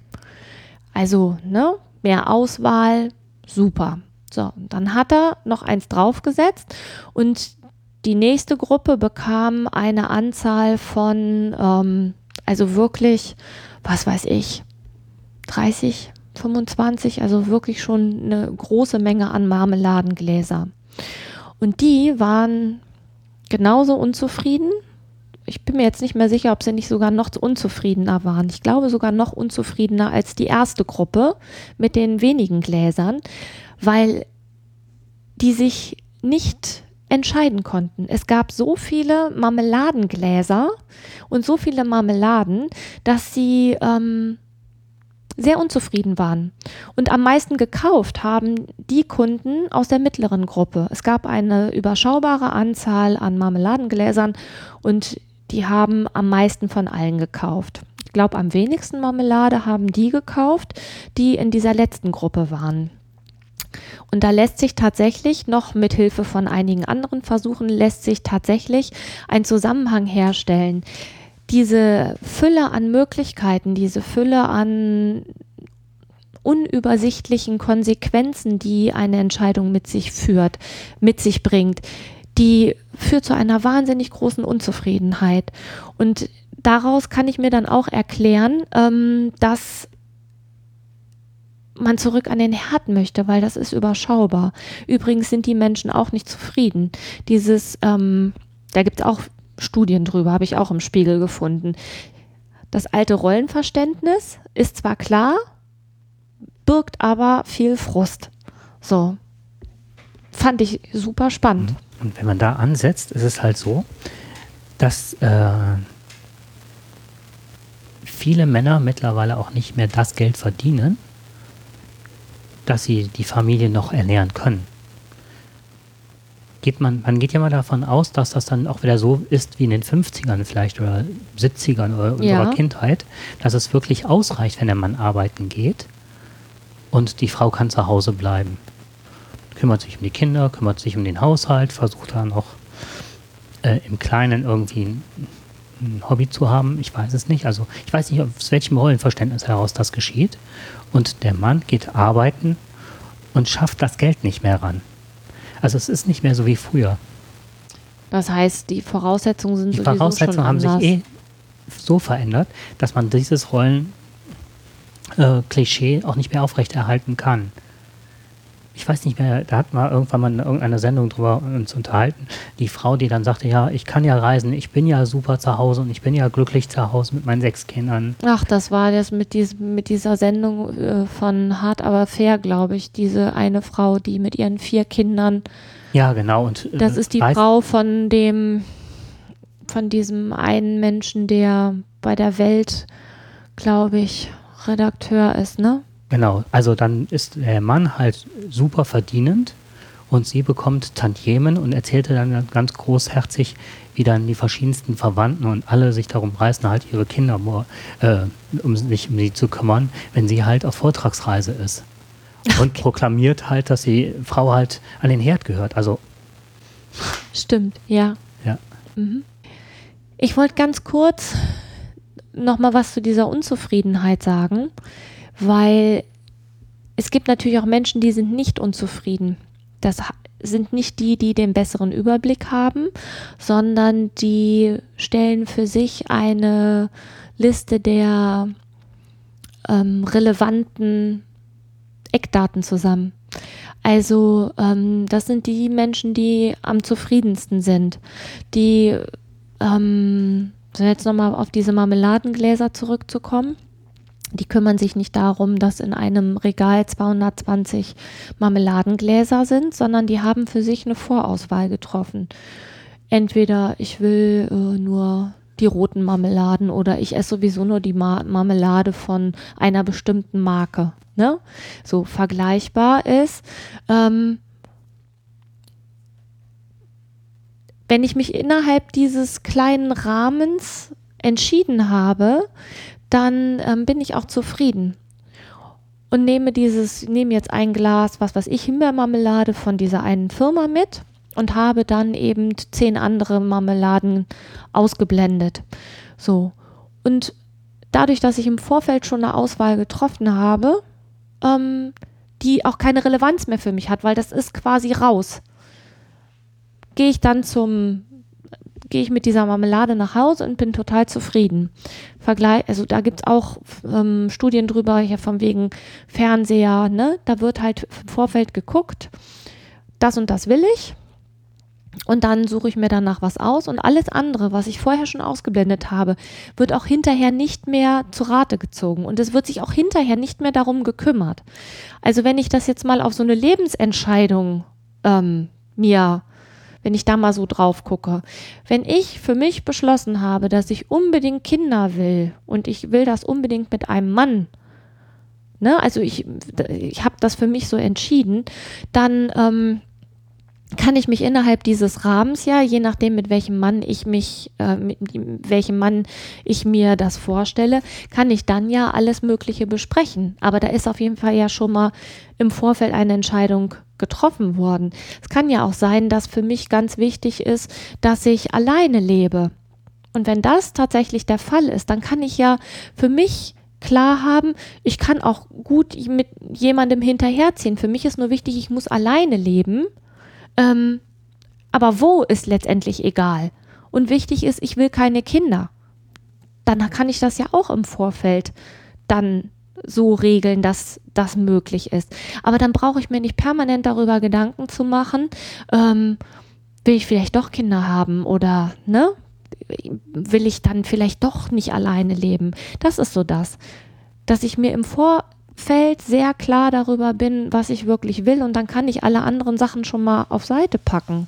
Also, ne, mehr Auswahl, super. So, dann hat er noch eins draufgesetzt und die nächste Gruppe bekam eine Anzahl von, ähm, also wirklich, was weiß ich, 30, 25, also wirklich schon eine große Menge an Marmeladengläser. Und die waren genauso unzufrieden. Ich bin mir jetzt nicht mehr sicher, ob sie nicht sogar noch unzufriedener waren. Ich glaube sogar noch unzufriedener als die erste Gruppe mit den wenigen Gläsern, weil die sich nicht entscheiden konnten. Es gab so viele Marmeladengläser und so viele Marmeladen, dass sie ähm, sehr unzufrieden waren. Und am meisten gekauft haben die Kunden aus der mittleren Gruppe. Es gab eine überschaubare Anzahl an Marmeladengläsern und die haben am meisten von allen gekauft. Ich glaube, am wenigsten Marmelade haben die gekauft, die in dieser letzten Gruppe waren. Und da lässt sich tatsächlich noch mit Hilfe von einigen anderen Versuchen lässt sich tatsächlich ein Zusammenhang herstellen. Diese Fülle an Möglichkeiten, diese Fülle an unübersichtlichen Konsequenzen, die eine Entscheidung mit sich führt, mit sich bringt, die führt zu einer wahnsinnig großen Unzufriedenheit. Und daraus kann ich mir dann auch erklären, ähm, dass man zurück an den Herd möchte, weil das ist überschaubar. Übrigens sind die Menschen auch nicht zufrieden. Dieses, ähm, da gibt es auch Studien drüber, habe ich auch im Spiegel gefunden. Das alte Rollenverständnis ist zwar klar, birgt aber viel Frust. So. Fand ich super spannend. Mhm. Und wenn man da ansetzt, ist es halt so, dass äh, viele Männer mittlerweile auch nicht mehr das Geld verdienen, dass sie die Familie noch ernähren können. Geht man, man geht ja mal davon aus, dass das dann auch wieder so ist wie in den 50ern vielleicht oder 70ern oder ja. unserer Kindheit, dass es wirklich ausreicht, wenn der Mann arbeiten geht und die Frau kann zu Hause bleiben. Kümmert sich um die Kinder, kümmert sich um den Haushalt, versucht dann auch äh, im Kleinen irgendwie ein, ein Hobby zu haben. Ich weiß es nicht. Also ich weiß nicht, aus welchem Rollenverständnis heraus das geschieht und der Mann geht arbeiten und schafft das Geld nicht mehr ran. Also es ist nicht mehr so wie früher. Das heißt, die Voraussetzungen sind die Voraussetzungen haben anders. sich eh so verändert, dass man dieses Rollen äh, Klischee auch nicht mehr aufrechterhalten kann. Ich weiß nicht mehr, da hat mal irgendwann mal in irgendeiner Sendung drüber uns unterhalten, die Frau, die dann sagte, ja, ich kann ja reisen, ich bin ja super zu Hause und ich bin ja glücklich zu Hause mit meinen sechs Kindern. Ach, das war das mit, dies, mit dieser Sendung äh, von Hart aber fair, glaube ich, diese eine Frau, die mit ihren vier Kindern. Ja, genau. Und, äh, das ist die Frau von dem, von diesem einen Menschen, der bei der Welt, glaube ich, Redakteur ist, ne? Genau, also dann ist der Mann halt super verdienend und sie bekommt Tantiemen und erzählte dann ganz großherzig, wie dann die verschiedensten Verwandten und alle sich darum reißen, halt ihre Kinder, äh, um sich um sie zu kümmern, wenn sie halt auf Vortragsreise ist. Und okay. proklamiert halt, dass die Frau halt an den Herd gehört. Also. Stimmt, ja. Ja. Mhm. Ich wollte ganz kurz nochmal was zu dieser Unzufriedenheit sagen weil es gibt natürlich auch Menschen, die sind nicht unzufrieden. Das sind nicht die, die den besseren Überblick haben, sondern die stellen für sich eine Liste der ähm, relevanten Eckdaten zusammen. Also ähm, das sind die Menschen, die am zufriedensten sind, die, ähm, jetzt nochmal auf diese Marmeladengläser zurückzukommen, die kümmern sich nicht darum, dass in einem Regal 220 Marmeladengläser sind, sondern die haben für sich eine Vorauswahl getroffen. Entweder ich will äh, nur die roten Marmeladen oder ich esse sowieso nur die Mar Marmelade von einer bestimmten Marke. Ne? So vergleichbar ist. Ähm, wenn ich mich innerhalb dieses kleinen Rahmens entschieden habe, dann ähm, bin ich auch zufrieden und nehme dieses, nehme jetzt ein Glas, was weiß ich, Himbeermarmelade von dieser einen Firma mit und habe dann eben zehn andere Marmeladen ausgeblendet. So. Und dadurch, dass ich im Vorfeld schon eine Auswahl getroffen habe, ähm, die auch keine Relevanz mehr für mich hat, weil das ist quasi raus, gehe ich dann zum gehe ich mit dieser Marmelade nach Hause und bin total zufrieden. Vergleich, also da gibt es auch ähm, Studien drüber, hier von wegen Fernseher, ne? Da wird halt im Vorfeld geguckt, das und das will ich. Und dann suche ich mir danach was aus und alles andere, was ich vorher schon ausgeblendet habe, wird auch hinterher nicht mehr zu Rate gezogen und es wird sich auch hinterher nicht mehr darum gekümmert. Also wenn ich das jetzt mal auf so eine Lebensentscheidung ähm, mir wenn ich da mal so drauf gucke. Wenn ich für mich beschlossen habe, dass ich unbedingt Kinder will und ich will das unbedingt mit einem Mann, ne, also ich, ich habe das für mich so entschieden, dann ähm, kann ich mich innerhalb dieses Rahmens ja, je nachdem mit welchem Mann ich mich, äh, mit welchem Mann ich mir das vorstelle, kann ich dann ja alles Mögliche besprechen. Aber da ist auf jeden Fall ja schon mal im Vorfeld eine Entscheidung getroffen worden. Es kann ja auch sein, dass für mich ganz wichtig ist, dass ich alleine lebe. Und wenn das tatsächlich der Fall ist, dann kann ich ja für mich klar haben, ich kann auch gut mit jemandem hinterherziehen. Für mich ist nur wichtig, ich muss alleine leben. Ähm, aber wo ist letztendlich egal. Und wichtig ist, ich will keine Kinder. Dann kann ich das ja auch im Vorfeld dann so regeln, dass das möglich ist. Aber dann brauche ich mir nicht permanent darüber Gedanken zu machen, ähm, will ich vielleicht doch Kinder haben oder ne? Will ich dann vielleicht doch nicht alleine leben? Das ist so das, dass ich mir im Vorfeld sehr klar darüber bin, was ich wirklich will und dann kann ich alle anderen Sachen schon mal auf Seite packen.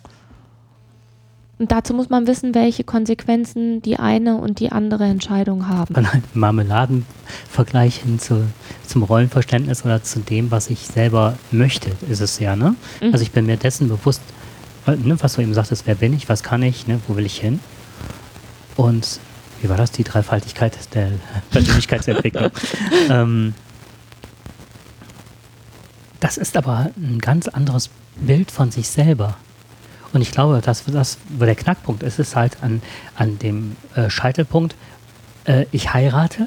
Und dazu muss man wissen, welche Konsequenzen die eine und die andere Entscheidung haben. Einem Marmeladenvergleich hin zu, zum Rollenverständnis oder zu dem, was ich selber möchte, ist es ja. Ne? Mhm. Also ich bin mir dessen bewusst, ne, was du eben sagtest, wer bin ich, was kann ich, ne, wo will ich hin? Und wie war das, die Dreifaltigkeit der Persönlichkeitsentwicklung? ähm, das ist aber ein ganz anderes Bild von sich selber. Und ich glaube, dass das, wo der Knackpunkt ist, ist halt an, an dem äh, Scheitelpunkt, äh, ich heirate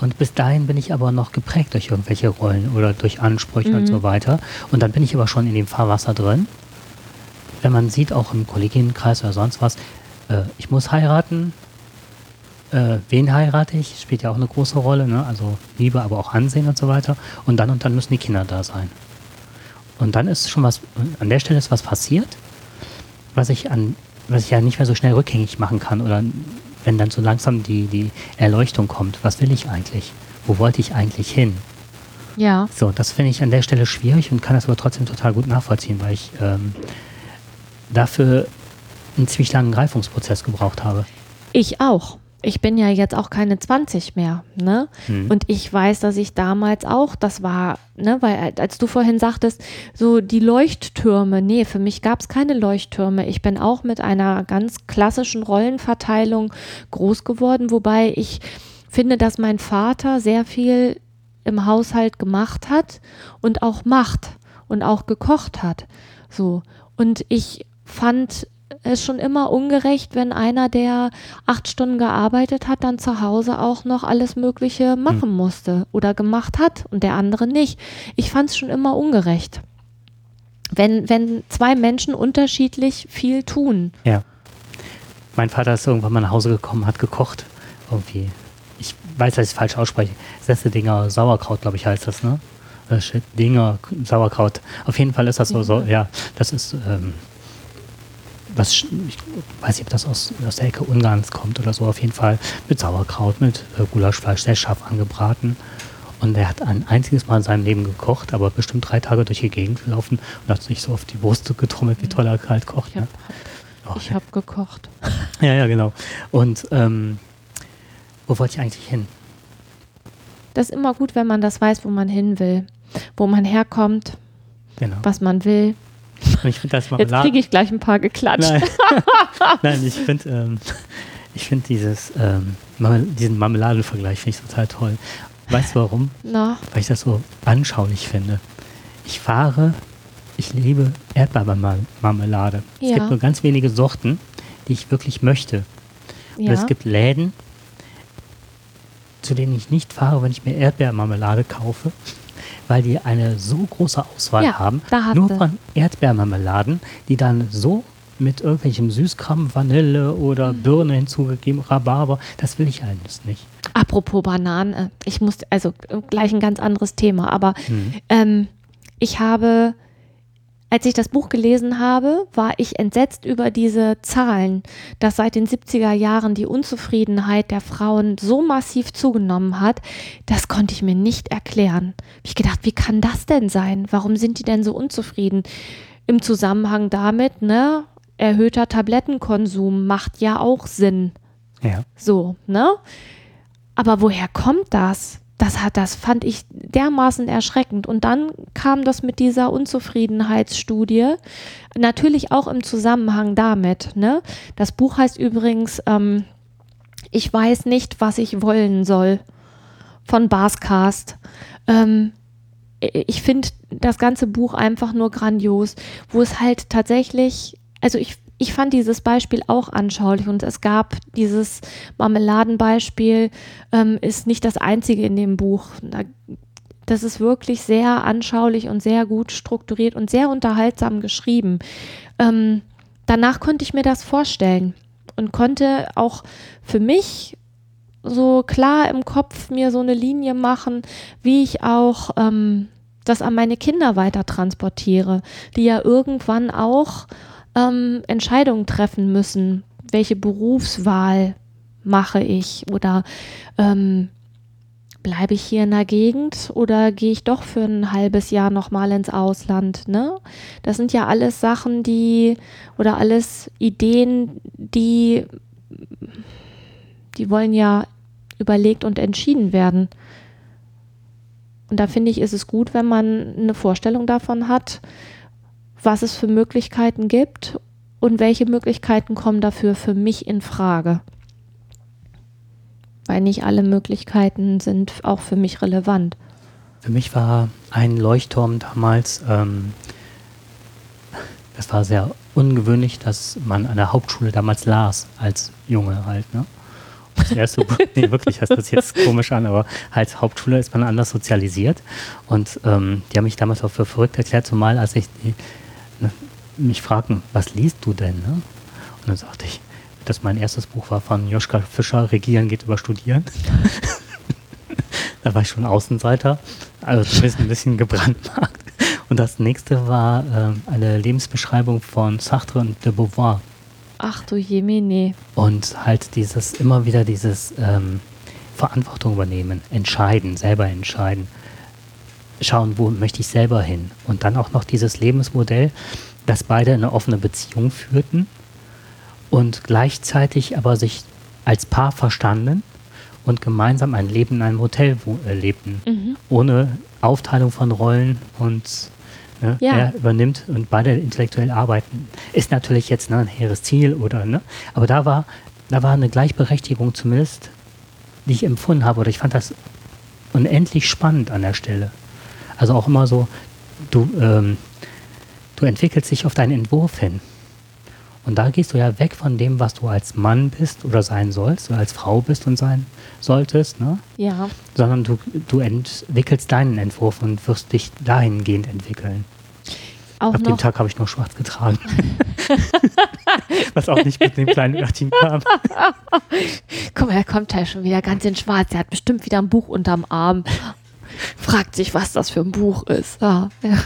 und bis dahin bin ich aber noch geprägt durch irgendwelche Rollen oder durch Ansprüche mhm. und so weiter. Und dann bin ich aber schon in dem Fahrwasser drin. Wenn man sieht, auch im Kolleginnenkreis oder sonst was, äh, ich muss heiraten. Äh, wen heirate ich? Spielt ja auch eine große Rolle, ne? Also Liebe, aber auch Ansehen und so weiter. Und dann und dann müssen die Kinder da sein. Und dann ist schon was, an der Stelle ist was passiert, was ich an, was ich ja nicht mehr so schnell rückgängig machen kann oder wenn dann so langsam die, die Erleuchtung kommt, was will ich eigentlich? Wo wollte ich eigentlich hin? Ja. So, das finde ich an der Stelle schwierig und kann das aber trotzdem total gut nachvollziehen, weil ich ähm, dafür einen ziemlich langen Reifungsprozess gebraucht habe. Ich auch. Ich bin ja jetzt auch keine 20 mehr, ne? Hm. Und ich weiß, dass ich damals auch, das war, ne, weil als du vorhin sagtest, so die Leuchttürme, nee, für mich gab es keine Leuchttürme. Ich bin auch mit einer ganz klassischen Rollenverteilung groß geworden, wobei ich finde, dass mein Vater sehr viel im Haushalt gemacht hat und auch macht und auch gekocht hat. So. Und ich fand es schon immer ungerecht, wenn einer, der acht Stunden gearbeitet hat, dann zu Hause auch noch alles Mögliche machen musste oder gemacht hat und der andere nicht. Ich fand es schon immer ungerecht. Wenn, wenn zwei Menschen unterschiedlich viel tun. Ja. Mein Vater ist irgendwann mal nach Hause gekommen, hat gekocht. Irgendwie. Ich weiß, dass ich es falsch ausspreche. Sessedinger Sauerkraut, glaube ich, heißt das, ne? Äh, Dinger Sauerkraut. Auf jeden Fall ist das so, so ja, das ist, ähm, was, ich weiß nicht, ob das aus, aus der Ecke Ungarns kommt oder so. Auf jeden Fall mit Sauerkraut, mit äh, Gulaschfleisch, sehr scharf angebraten. Und er hat ein einziges Mal in seinem Leben gekocht, aber bestimmt drei Tage durch die Gegend gelaufen und hat sich so auf die Brust getrommelt, wie toll er kalt kocht. Ich Ne? habe Oh, hab gekocht. ja, ja, genau. Und ähm, wo wollte ich eigentlich hin? Das ist immer gut, wenn man das weiß, wo man hin will, wo man herkommt, Genau. was man will. Ich finde das Jetzt Marmelade. kriege ich gleich ein paar geklatscht. Nein. Nein, ich finde ähm, ich find dieses, ähm, Marmel- diesen Marmeladenvergleich finde ich total toll. Weißt du warum? Na, Weil ich das so anschaulich finde. Ich fahre, ich liebe Erdbeermarmelade. Es Ja. gibt nur ganz wenige Sorten, die ich wirklich möchte. Und ja. es gibt Läden, zu denen ich nicht fahre, wenn ich mir Erdbeermarmelade kaufe, weil die eine so große Auswahl Ja, haben, nur von Erdbeermarmeladen, die dann so mit irgendwelchem Süßkram, Vanille oder Mhm. Birne hinzugegeben, Rhabarber, das will ich alles nicht. Apropos Bananen, äh, ich muss, also äh, gleich ein ganz anderes Thema, aber Mhm. ähm, ich habe, als ich das Buch gelesen habe, war ich entsetzt über diese Zahlen, dass seit den 70er Jahren die Unzufriedenheit der Frauen so massiv zugenommen hat. Das konnte ich mir nicht erklären. Ich gedacht, wie kann das denn sein? Warum sind die denn so unzufrieden? Im Zusammenhang damit, ne? Erhöhter Tablettenkonsum macht ja auch Sinn. Ja. So, ne? Aber woher kommt das? Das hat, das fand ich dermaßen erschreckend. Und dann kam das mit dieser Unzufriedenheitsstudie. Natürlich auch im Zusammenhang damit, ne? Das Buch heißt übrigens, ähm, ich weiß nicht, was ich wollen soll. Von Barscast. Ähm, ich finde das ganze Buch einfach nur grandios, wo es halt tatsächlich, also ich, ich fand dieses Beispiel auch anschaulich und es gab dieses Marmeladenbeispiel, ähm, ist nicht das einzige in dem Buch. Da, das ist wirklich sehr anschaulich und sehr gut strukturiert und sehr unterhaltsam geschrieben. Ähm, danach konnte ich mir das vorstellen und konnte auch für mich so klar im Kopf mir so eine Linie machen, wie ich auch ähm, das an meine Kinder weiter transportiere, die ja irgendwann auch ähm, Entscheidungen treffen müssen. Welche Berufswahl mache ich oder ähm, bleibe ich hier in der Gegend oder gehe ich doch für ein halbes Jahr nochmal ins Ausland? Ne? Das sind ja alles Sachen, die oder alles Ideen, die, die wollen ja überlegt und entschieden werden. Und da finde ich, ist es gut, wenn man eine Vorstellung davon hat, was es für Möglichkeiten gibt und welche Möglichkeiten kommen dafür für mich in Frage. Weil nicht alle Möglichkeiten sind auch für mich relevant. Für mich war ein Leuchtturm damals, ähm, das war sehr ungewöhnlich, dass man an der Hauptschule damals las, als Junge halt, ne? Das erste Buch, nee, wirklich, das hört sich jetzt komisch an, aber als Hauptschule ist man anders sozialisiert. Und ähm, die haben mich damals auch für verrückt erklärt, zumal als ich die, mich fragten, was liest du denn? Ne? Und dann sagte ich, dass mein erstes Buch war von Joschka Fischer, Regieren geht über Studieren. da war ich schon Außenseiter, also zumindest ein bisschen gebrandmarkt. Und das nächste war äh, eine Lebensbeschreibung von Sartre und de Beauvoir. Ach du Jemine. Und halt dieses, immer wieder dieses ähm, Verantwortung übernehmen, entscheiden, selber entscheiden. Schauen, wo möchte ich selber hin. Und dann auch noch dieses Lebensmodell, dass beide eine offene Beziehung führten und gleichzeitig aber sich als Paar verstanden und gemeinsam ein Leben in einem Hotel äh, lebten. Mhm. Ohne Aufteilung von Rollen und ne, ja. er übernimmt und beide intellektuell arbeiten. Ist natürlich jetzt ne, ein hehres Ziel oder ne, aber da war, da war eine Gleichberechtigung zumindest, die ich empfunden habe oder ich fand das unendlich spannend an der Stelle. Also auch immer so, du, ähm, du entwickelst dich auf deinen Entwurf hin. Und da gehst du ja weg von dem, was du als Mann bist oder sein sollst, oder als Frau bist und sein solltest, ne? Ja. Sondern du, du entwickelst deinen Entwurf und wirst dich dahingehend entwickeln. Auch Ab dem Tag habe ich nur schwarz getragen. Was auch nicht mit dem kleinen Örtchen kam. Guck mal, er kommt ja schon wieder ganz in schwarz. Er hat bestimmt wieder ein Buch unterm Arm. Fragt sich, was das für ein Buch ist. Ah, ja.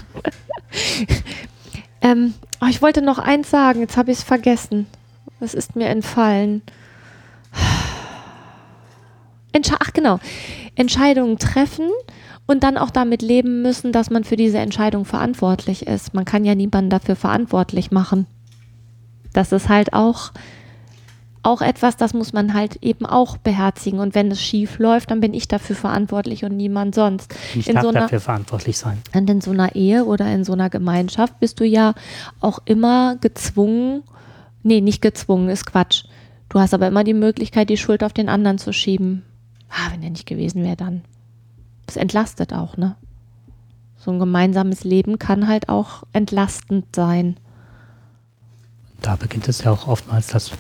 ähm, Oh, ich wollte noch eins sagen, jetzt habe ich es vergessen. Es ist mir entfallen. Entsche Ach genau, Entscheidungen treffen und dann auch damit leben müssen, dass man für diese Entscheidung verantwortlich ist. Man kann ja niemanden dafür verantwortlich machen. Das ist halt auch auch etwas, das muss man halt eben auch beherzigen. Und wenn es schief läuft, dann bin ich dafür verantwortlich und niemand sonst. Ich in darf so einer, dafür verantwortlich sein. Und in so einer Ehe oder in so einer Gemeinschaft bist du ja auch immer gezwungen, nee, nicht gezwungen, ist Quatsch. Du hast aber immer die Möglichkeit, die Schuld auf den anderen zu schieben. Ah, wenn er nicht gewesen wäre, dann. Das entlastet auch, ne? So ein gemeinsames Leben kann halt auch entlastend sein. Da beginnt es ja auch oftmals, dass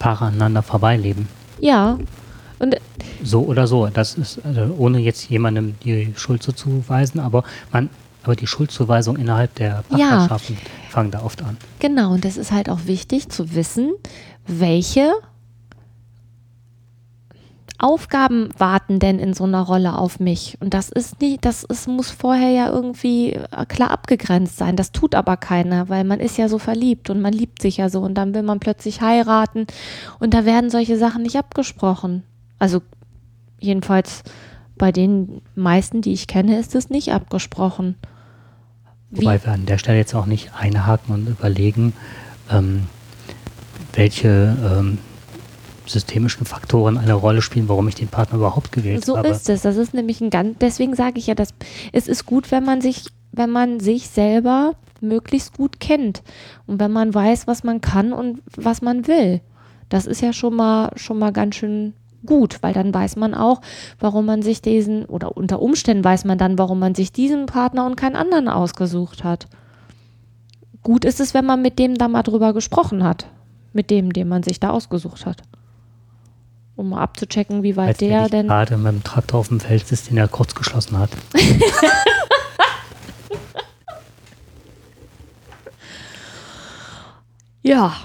Paare aneinander vorbeileben. Ja. Und so oder so. Das ist, also ohne jetzt jemandem die Schuld zuzuweisen, aber man, aber die Schuldzuweisung innerhalb der Partnerschaften ja. fangen da oft an. Genau, und das ist halt auch wichtig zu wissen, welche Aufgaben warten denn in so einer Rolle auf mich? Und das ist nicht, das ist, muss vorher ja irgendwie äh, klar abgegrenzt sein. Das tut aber keiner, weil man ist ja so verliebt und man liebt sich ja so und dann will man plötzlich heiraten und da werden solche Sachen nicht abgesprochen. Also jedenfalls bei den meisten, die ich kenne, ist es nicht abgesprochen. Wie? Wobei wir an der Stelle jetzt auch nicht einhaken und überlegen, ähm, welche ähm, systemischen Faktoren eine Rolle spielen, warum ich den Partner überhaupt gewählt so habe. So ist es. Das ist nämlich ein ganz, deswegen sage ich ja, dass es ist gut, wenn man sich, wenn man sich selber möglichst gut kennt und wenn man weiß, was man kann und was man will. Das ist ja schon mal, schon mal ganz schön gut, weil dann weiß man auch, warum man sich diesen, oder unter Umständen weiß man dann, warum man sich diesen Partner und keinen anderen ausgesucht hat. Gut ist es, wenn man mit dem da mal drüber gesprochen hat. Mit dem, den man sich da ausgesucht hat um mal abzuchecken, wie weit Als der denn. gerade mit dem Traktor auf dem Feld ist, den er kurz geschlossen hat. ja.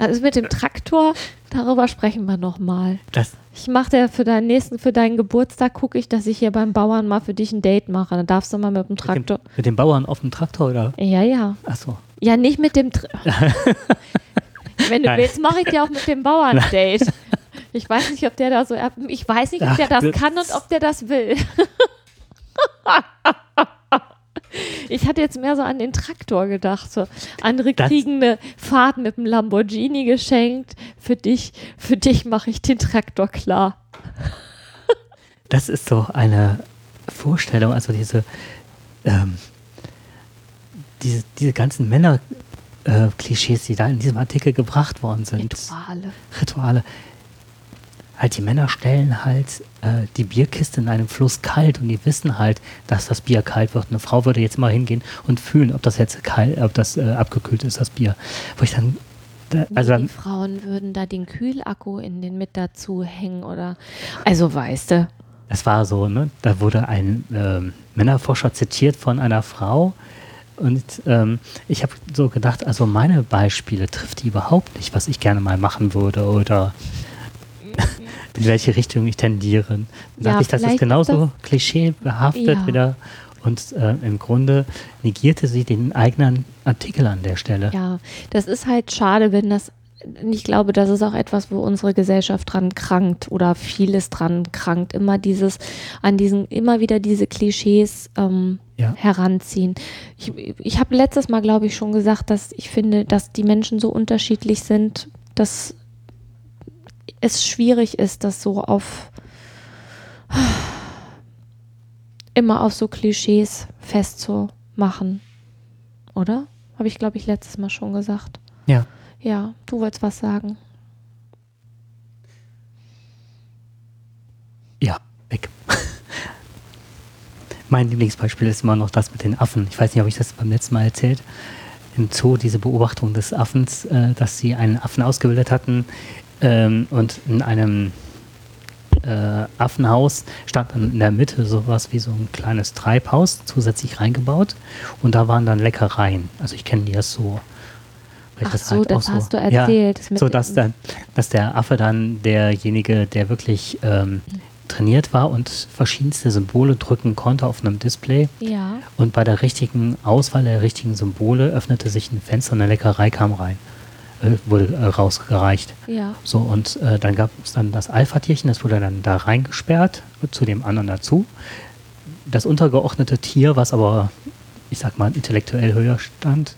Also mit dem Traktor, darüber sprechen wir nochmal. Ich mache dir für deinen nächsten, für deinen Geburtstag, gucke ich, dass ich hier beim Bauern mal für dich ein Date mache. Dann darfst du mal mit dem Traktor. Mit dem, mit dem Bauern auf dem Traktor, oder? Ja, ja. Ach so. Ja, nicht mit dem. Tra Wenn du Nein. willst, mache ich dir auch mit dem Bauern Date. Ich weiß nicht, ob der da so, ich weiß nicht, ob der das kann und ob der das will. Ich hatte jetzt mehr so an den Traktor gedacht. So. Andere das kriegen eine Fahrt mit dem Lamborghini geschenkt. Für dich, für dich mache ich den Traktor klar. Das ist so eine Vorstellung, also diese, ähm, diese, diese ganzen Männer, äh, Klischees, die da in diesem Artikel gebracht worden sind. Rituale. Rituale. Halt, die Männer stellen halt äh, die Bierkiste in einem Fluss kalt und die wissen halt, dass das Bier kalt wird. Eine Frau würde jetzt mal hingehen und fühlen, ob das jetzt kalt, ob das äh, abgekühlt ist, das Bier. Wo ich dann da, also die Frauen würden da den Kühlakku in den mit dazu hängen oder also weißt du. Es war so, ne? Da wurde ein ähm, Männerforscher zitiert von einer Frau, und ähm, ich habe so gedacht, also meine Beispiele trifft die überhaupt nicht, was ich gerne mal machen würde oder in welche Richtung ich tendiere. Dann ja, ich, das ist genauso das klischeebehaftet ja. wieder. Und äh, im Grunde negierte sie den eigenen Artikel an der Stelle. Ja, das ist halt schade, wenn das ich glaube, das ist auch etwas, wo unsere Gesellschaft dran krankt oder vieles dran krankt. Immer dieses, an diesen, immer wieder diese Klischees ähm, ja. heranziehen. Ich, ich habe letztes Mal, glaube ich, schon gesagt, dass ich finde, dass die Menschen so unterschiedlich sind, dass es schwierig ist, das so auf immer auf so Klischees festzumachen. Oder? Habe ich, glaube ich, letztes Mal schon gesagt. Ja. Ja, du wolltest was sagen. Ja, weg. mein Lieblingsbeispiel ist immer noch das mit den Affen. Ich weiß nicht, ob ich das beim letzten Mal erzählt. Im Zoo diese Beobachtung des Affens, äh, dass sie einen Affen ausgebildet hatten ähm, und in einem äh, Affenhaus stand dann in der Mitte sowas wie so ein kleines Treibhaus zusätzlich reingebaut und da waren dann Leckereien. Also ich kenne die ja so Ach das so, halt das hast so, du erzählt. Ja, so, dass, dann, dass der Affe dann derjenige, der wirklich ähm, trainiert war und verschiedenste Symbole drücken konnte auf einem Display. Ja. Und bei der richtigen Auswahl der richtigen Symbole öffnete sich ein Fenster und eine Leckerei kam rein. Äh, wurde äh, rausgereicht. Ja. So, und äh, dann gab es dann das Alpha-Tierchen, das wurde dann da reingesperrt, zu dem anderen dazu. Das untergeordnete Tier, was aber, ich sag mal, intellektuell höher stand,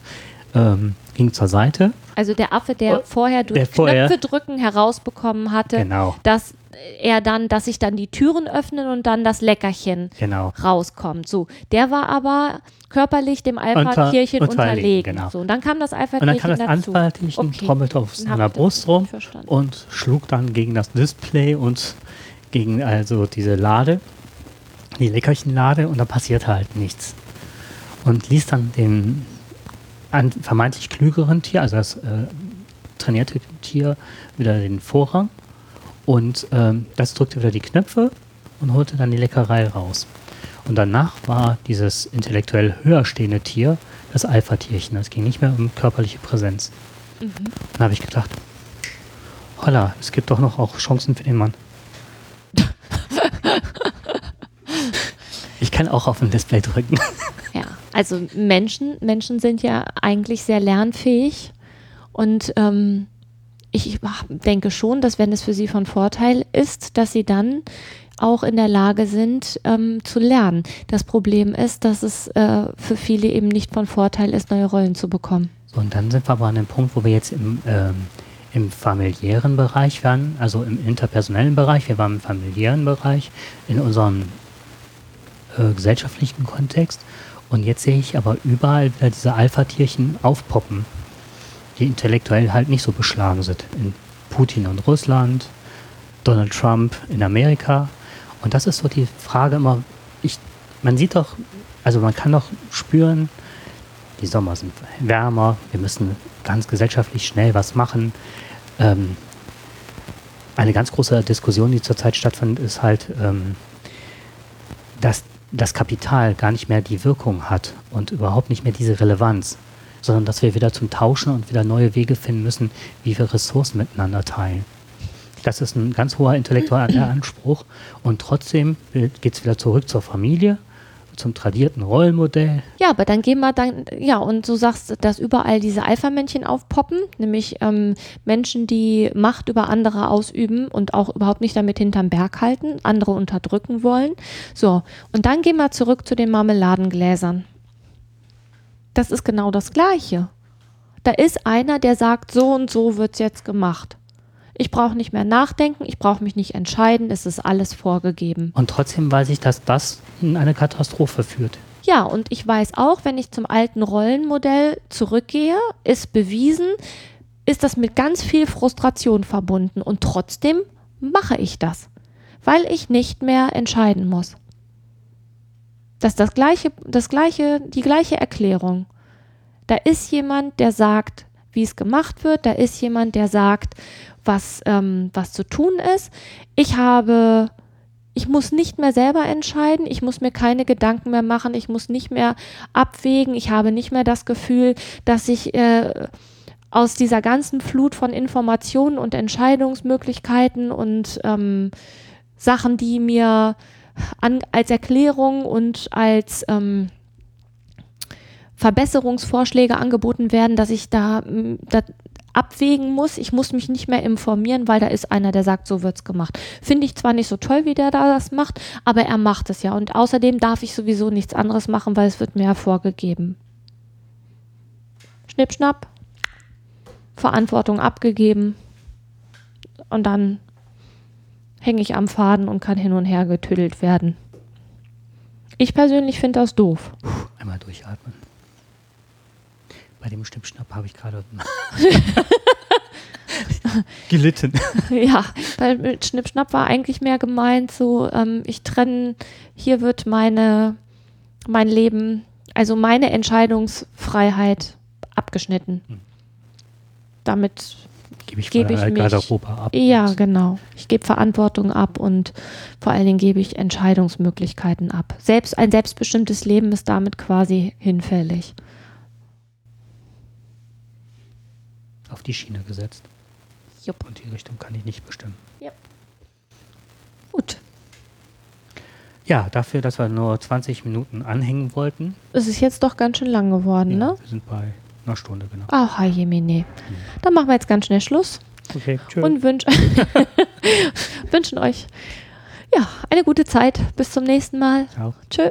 ähm, ging zur Seite. Also der Affe, der oh, vorher durch der vorher, Knöpfe drücken herausbekommen hatte, genau. dass er dann, dass sich dann die Türen öffnen und dann das Leckerchen genau. rauskommt. So, der war aber körperlich dem Alpha-Tierchen Unter, unterlegen. Genau. So, und dann kam das Alpha-Tierchen Und dann kam das Alpha-Tierchen, okay. trommelte auf seiner Brust rum und schlug dann gegen das Display und gegen also diese Lade, die Leckerchenlade und da passierte halt nichts. Und ließ dann den an vermeintlich klügeren Tier, also das äh, trainierte Tier, wieder den Vorrang. Und ähm, das drückte wieder die Knöpfe und holte dann die Leckerei raus. Und danach war dieses intellektuell höher stehende Tier das Alpha-Tierchen. Es ging nicht mehr um körperliche Präsenz. Mhm. Dann habe ich gedacht, holla, es gibt doch noch auch Chancen für den Mann. ich kann auch auf dem Display drücken. Also Menschen, Menschen sind ja eigentlich sehr lernfähig und ähm, ich denke schon, dass wenn es für sie von Vorteil ist, dass sie dann auch in der Lage sind ähm, zu lernen. Das Problem ist, dass es äh, für viele eben nicht von Vorteil ist, neue Rollen zu bekommen. So, und dann sind wir aber an dem Punkt, wo wir jetzt im, ähm, im familiären Bereich waren, also im interpersonellen Bereich, wir waren im familiären Bereich, in unserem äh, gesellschaftlichen Kontext. Und jetzt sehe ich aber überall wieder diese Alpha-Tierchen aufpoppen, die intellektuell halt nicht so beschlagen sind. In Putin und Russland, Donald Trump in Amerika. Und das ist so die Frage immer, ich, man sieht doch, also man kann doch spüren, die Sommer sind wärmer, wir müssen ganz gesellschaftlich schnell was machen. Ähm, eine ganz große Diskussion, die zurzeit stattfindet, ist halt, ähm, dass das Kapital gar nicht mehr die Wirkung hat und überhaupt nicht mehr diese Relevanz, sondern dass wir wieder zum Tauschen und wieder neue Wege finden müssen, wie wir Ressourcen miteinander teilen. Das ist ein ganz hoher intellektueller Anspruch und trotzdem geht es wieder zurück zur Familie zum tradierten Rollenmodell. Ja, aber dann gehen wir dann, ja, und du sagst, dass überall diese Alpha-Männchen aufpoppen, nämlich ähm, Menschen, die Macht über andere ausüben und auch überhaupt nicht damit hinterm Berg halten, andere unterdrücken wollen. So, und dann gehen wir zurück zu den Marmeladengläsern. Das ist genau das Gleiche. Da ist einer, der sagt, so und so wird es jetzt gemacht. Ich brauche nicht mehr nachdenken, ich brauche mich nicht entscheiden, es ist alles vorgegeben. Und trotzdem weiß ich, dass das in eine Katastrophe führt. Ja, und ich weiß auch, wenn ich zum alten Rollenmodell zurückgehe, ist bewiesen, ist das mit ganz viel Frustration verbunden. Und trotzdem mache ich das, weil ich nicht mehr entscheiden muss. Das ist das gleiche, das gleiche, die gleiche Erklärung. Da ist jemand, der sagt, wie es gemacht wird. Da ist jemand, der sagt, was, ähm, was zu tun ist. Ich habe, ich muss nicht mehr selber entscheiden, ich muss mir keine Gedanken mehr machen, ich muss nicht mehr abwägen, ich habe nicht mehr das Gefühl, dass ich äh, aus dieser ganzen Flut von Informationen und Entscheidungsmöglichkeiten und ähm, Sachen, die mir an, als Erklärung und als ähm, Verbesserungsvorschläge angeboten werden, dass ich da, da abwägen muss. Ich muss mich nicht mehr informieren, weil da ist einer, der sagt, so wird's gemacht. Finde ich zwar nicht so toll, wie der da das macht, aber er macht es ja. Und außerdem darf ich sowieso nichts anderes machen, weil es wird mir ja vorgegeben. Schnippschnapp, Verantwortung abgegeben und dann hänge ich am Faden und kann hin und her getüdelt werden. Ich persönlich finde das doof. Einmal durchatmen. Bei dem Schnippschnapp habe ich gerade gelitten. Ja, weil mit Schnippschnapp war eigentlich mehr gemeint, so ähm, ich trenne, hier wird meine, mein Leben, also meine Entscheidungsfreiheit abgeschnitten. Hm. Damit gebe ich, gebe ich mich, Garderobe ab. Ja, genau. Ich gebe Verantwortung ab und vor allen Dingen gebe ich Entscheidungsmöglichkeiten ab. Selbst ein selbstbestimmtes Leben ist damit quasi hinfällig. Auf die Schiene gesetzt. Jupp. Und die Richtung kann ich nicht bestimmen. Jupp. Gut. Ja, dafür, dass wir nur 20 Minuten anhängen wollten. Es ist jetzt doch ganz schön lang geworden, ja, ne? Wir sind bei einer Stunde, genau. Ach, Jemine. Hm. Dann machen wir jetzt ganz schnell Schluss. Okay, tschüss. Und wünsch wünschen euch ja, eine gute Zeit. Bis zum nächsten Mal. Ciao. Tschö.